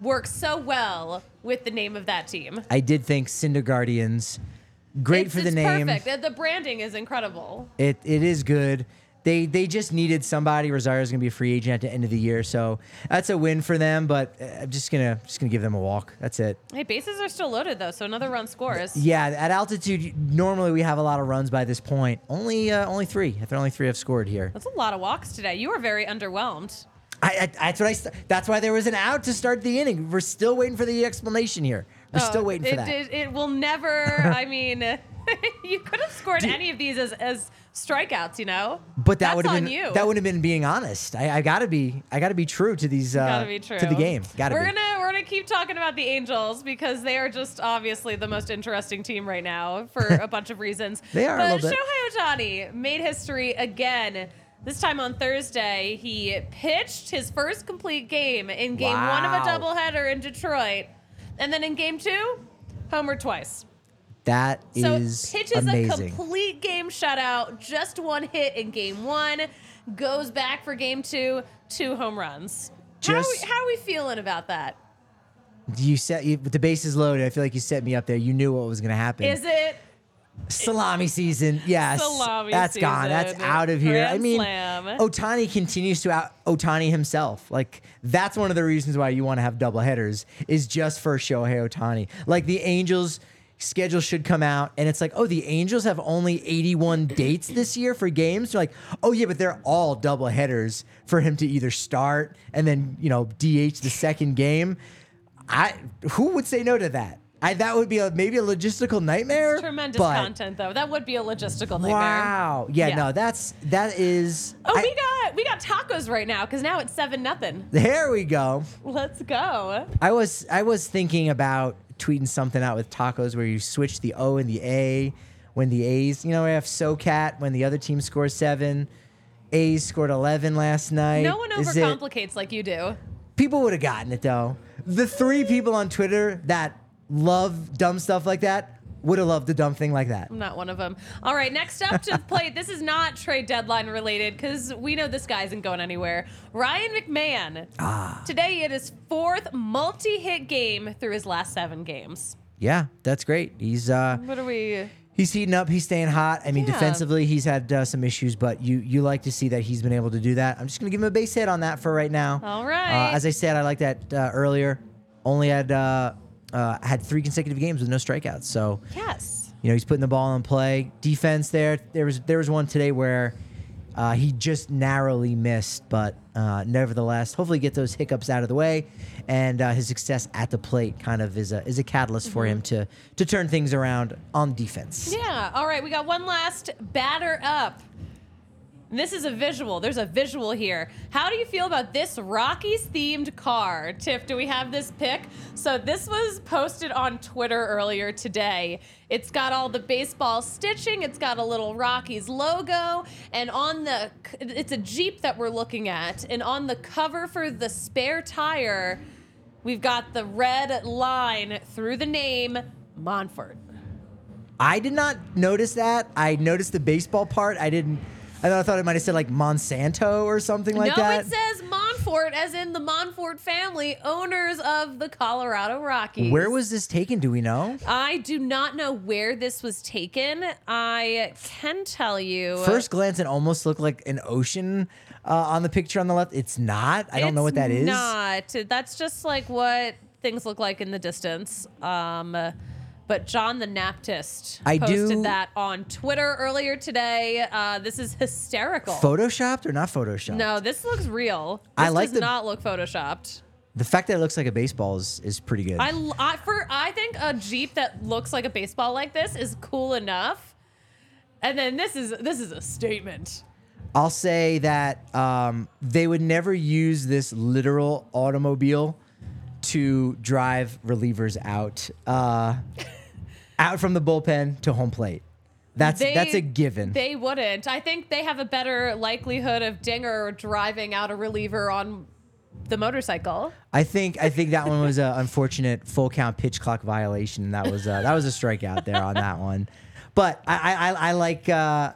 S2: works so well with the name of that team,
S1: I did think Cinder Guardians. Great
S2: It's-
S1: for the
S2: it's
S1: name.
S2: Perfect. The branding is incredible.
S1: It it is good. They they just needed somebody. Rosario's gonna be a free agent at the end of the year, so that's a win for them. But uh, I'm just gonna just gonna give them a walk. That's it.
S2: Hey, bases are still loaded though, so another run scores.
S1: Yeah, at altitude, normally we have a lot of runs by this point. Only uh, only three. I think only three have scored here.
S2: That's a lot of walks today. You were very underwhelmed.
S1: I, I that's what I. st- That's why there was an out to start the inning. We're still waiting for the explanation here. We're
S2: Oh,
S1: still waiting for
S2: it,
S1: that.
S2: It, it will never. *laughs* I mean, *laughs* you could have scored any of these as, as strikeouts. You know,
S1: But that would have been
S2: you.
S1: that would have been being honest. I, I gotta be I gotta be true to these uh,
S2: true
S1: to the game. Gotta
S2: we're
S1: be.
S2: gonna we're gonna keep talking about the Angels because they are just obviously the most interesting team right now for a bunch of reasons. *laughs*
S1: They are
S2: But. Shohei Ohtani made history again. This time on Thursday, he pitched his first complete game in game one of a
S1: Wow.
S2: doubleheader in Detroit, and then in game two, homer twice.
S1: That
S2: So
S1: is
S2: pitches
S1: amazing.
S2: a complete game shutout, just one hit in game one, goes back for game two, two home runs. how, are we, how are we feeling about that?
S1: you set you, the bases loaded. I feel like you set me up there. You knew what was gonna happen.
S2: Is it
S1: Salami season, yes.
S2: Salami
S1: that's gone. That's out of here. I mean,
S2: slam.
S1: Ohtani continues to out Ohtani himself. Like that's one of the reasons why you want to have double headers is just for Shohei Ohtani. Like the Angels schedule should come out and it's like, oh, the Angels have only 81 *clears throat* dates this year for games. You're like, oh yeah, but they're all double headers for him to either start and then you know DH the second game. I who would say no to that? I, that would be a, maybe a logistical nightmare.
S2: tremendous
S1: but-
S2: content though? That would be a logistical nightmare.
S1: Wow. Yeah,
S2: Yeah.
S1: no, that's that is.
S2: Oh,
S1: I-
S2: we got we got tacos right now because now it's seven nothing.
S1: There we go.
S2: Let's go.
S1: I was I was thinking about tweeting something out with tacos where you switch the O and the A when the A's, you know, we have SoCat when the other team scores seven. A's scored eleven last night.
S2: No one
S1: Is it-
S2: overcomplicates like you do.
S1: people would have gotten it though. The three people on Twitter that love dumb stuff like that would have loved a dumb thing like that.
S2: I'm not one of them. All right, next up to *laughs* the plate. This is not trade deadline related because we know this guy isn't going anywhere. Ryan McMahon.
S1: Ah.
S2: Today it is fourth multi-hit game through his last seven games.
S1: Yeah, that's great. He's uh
S2: What are we?
S1: He's heating up. He's staying hot. I mean,
S2: Yeah.
S1: defensively, he's had uh, some issues, but you you like to see that he's been able to do that. I'm just gonna give him a base hit on that for right now.
S2: All right.
S1: Uh, as I said, I like that uh, earlier. Only had uh, uh, had three consecutive games with no strikeouts. So
S2: Yes.
S1: you know he's putting the ball in play. Defense there. There was there was one today where uh, he just narrowly missed, but uh, nevertheless, hopefully get those hiccups out of the way, and uh, his success at the plate kind of is a is a catalyst for him to to turn things around on defense.
S2: Yeah. All right. We got one last batter up. This is a visual. There's a visual here. How do you feel about this Rockies themed car? Tiff, do we have this pic? So, this was posted on Twitter earlier today. It's got all the baseball stitching, it's got a little Rockies logo, and on the, it's a Jeep that we're looking at. And on the cover for the spare tire, we've got the red line through the name Monfort.
S1: I did not notice that. I noticed the baseball part. I didn't. I thought, I thought it might have said like Monsanto or something like
S2: no,
S1: that.
S2: No, it says Monfort, as in the Monfort family, owners of the Colorado Rockies.
S1: Where was this taken? Do we know?
S2: I do not know where this was taken. I can tell you.
S1: First glance, it almost looked like an ocean uh, on the picture on the left. It's not. I don't know what that is.
S2: It's not. That's just like what things look like in the distance. Um, but John the Naptist
S1: I
S2: posted
S1: do-
S2: that on Twitter earlier today. Uh, this is hysterical.
S1: Photoshopped or not photoshopped?
S2: no, this looks real. This
S1: I like
S2: does
S1: the-
S2: not look photoshopped.
S1: The fact that it looks like a baseball is, is pretty good.
S2: I, I- for I think a Jeep that looks like a baseball like this is cool enough. And then this is this is a statement.
S1: I'll say that um, they would never use this literal automobile to drive relievers out, uh, out from the bullpen to home plate. That's
S2: They-
S1: that's a given.
S2: They wouldn't. I think they have a better likelihood of Dinger driving out a reliever on the motorcycle.
S1: I think I think that one was an unfortunate full count pitch clock violation. That was uh, that was a strikeout there on that one. But I I, I- like uh,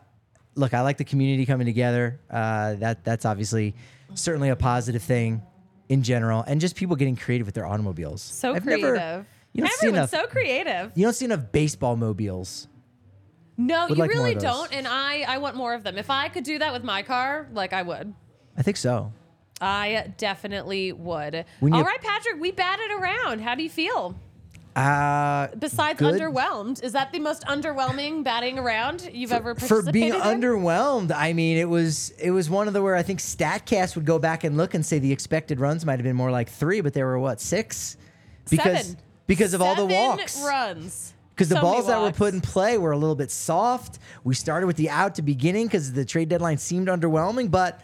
S1: look I like the community coming together. Uh, that that's obviously certainly a positive thing in general, and just people getting creative with their automobiles.
S2: So
S1: I've never-
S2: creative.
S1: You don't see enough.
S2: so creative.
S1: you don't see enough baseball mobiles.
S2: No,
S1: Would
S2: you
S1: like more
S2: really
S1: of those.
S2: don't. And I, I want more of them. If I could do that with my car, like I would.
S1: I think so.
S2: I definitely would. All right, Patrick, we batted around. How do you feel?
S1: Uh,
S2: Besides
S1: good.
S2: underwhelmed, is that the most underwhelming batting around you've ever
S1: for
S2: participated
S1: being
S2: in?
S1: underwhelmed. I mean, it was it was one of the where I think Statcast would go back and look and say the expected runs might have been more like three, but they were what six? Because
S2: Seven.
S1: Because of all the
S2: Seven
S1: walks.
S2: runs.
S1: Because the
S2: So many
S1: balls that were
S2: walks.
S1: put in play were a little bit soft. We started with the out to beginning because the trade deadline seemed underwhelming, but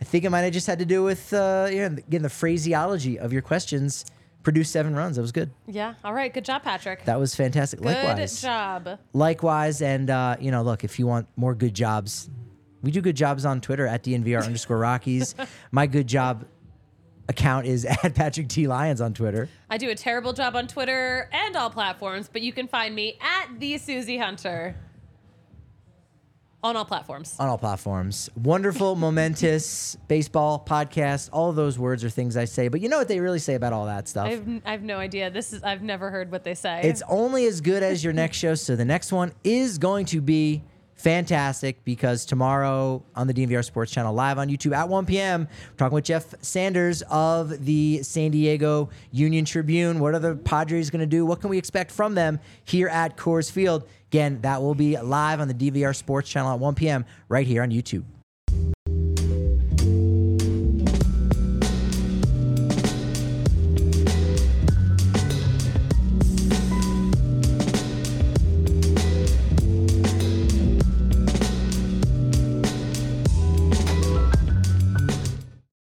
S1: I think it might have just had to do with uh, you know, again the phraseology of your questions. Produced seven runs. That was good.
S2: Yeah. All right. Good job, Patrick.
S1: That was fantastic.
S2: Good
S1: Likewise.
S2: job.
S1: Likewise, and uh, you know, look, if you want more good jobs, we do good jobs on Twitter at DNVR underscore Rockies. *laughs* My good job account is *laughs* at Patrick T Lyons on Twitter.
S2: I do a terrible job on Twitter and all platforms, but you can find me at the Susie Hunter on all platforms.
S1: on all platforms. Wonderful, *laughs* momentous baseball podcast. All of those words are things I say, but you know what they really say about all that stuff?
S2: I have, I have no idea. This is I've never heard what they say.
S1: It's only as good as your next show. So the next one is going to be fantastic because tomorrow on the DNVR Sports Channel, live on YouTube at 1 p.m., we're talking with Jeff Sanders of the San Diego Union Tribune. What are the Padres going to do? What can we expect from them here at Coors Field? Again, that will be live on the DVR Sports Channel at 1 p.m. right here on YouTube.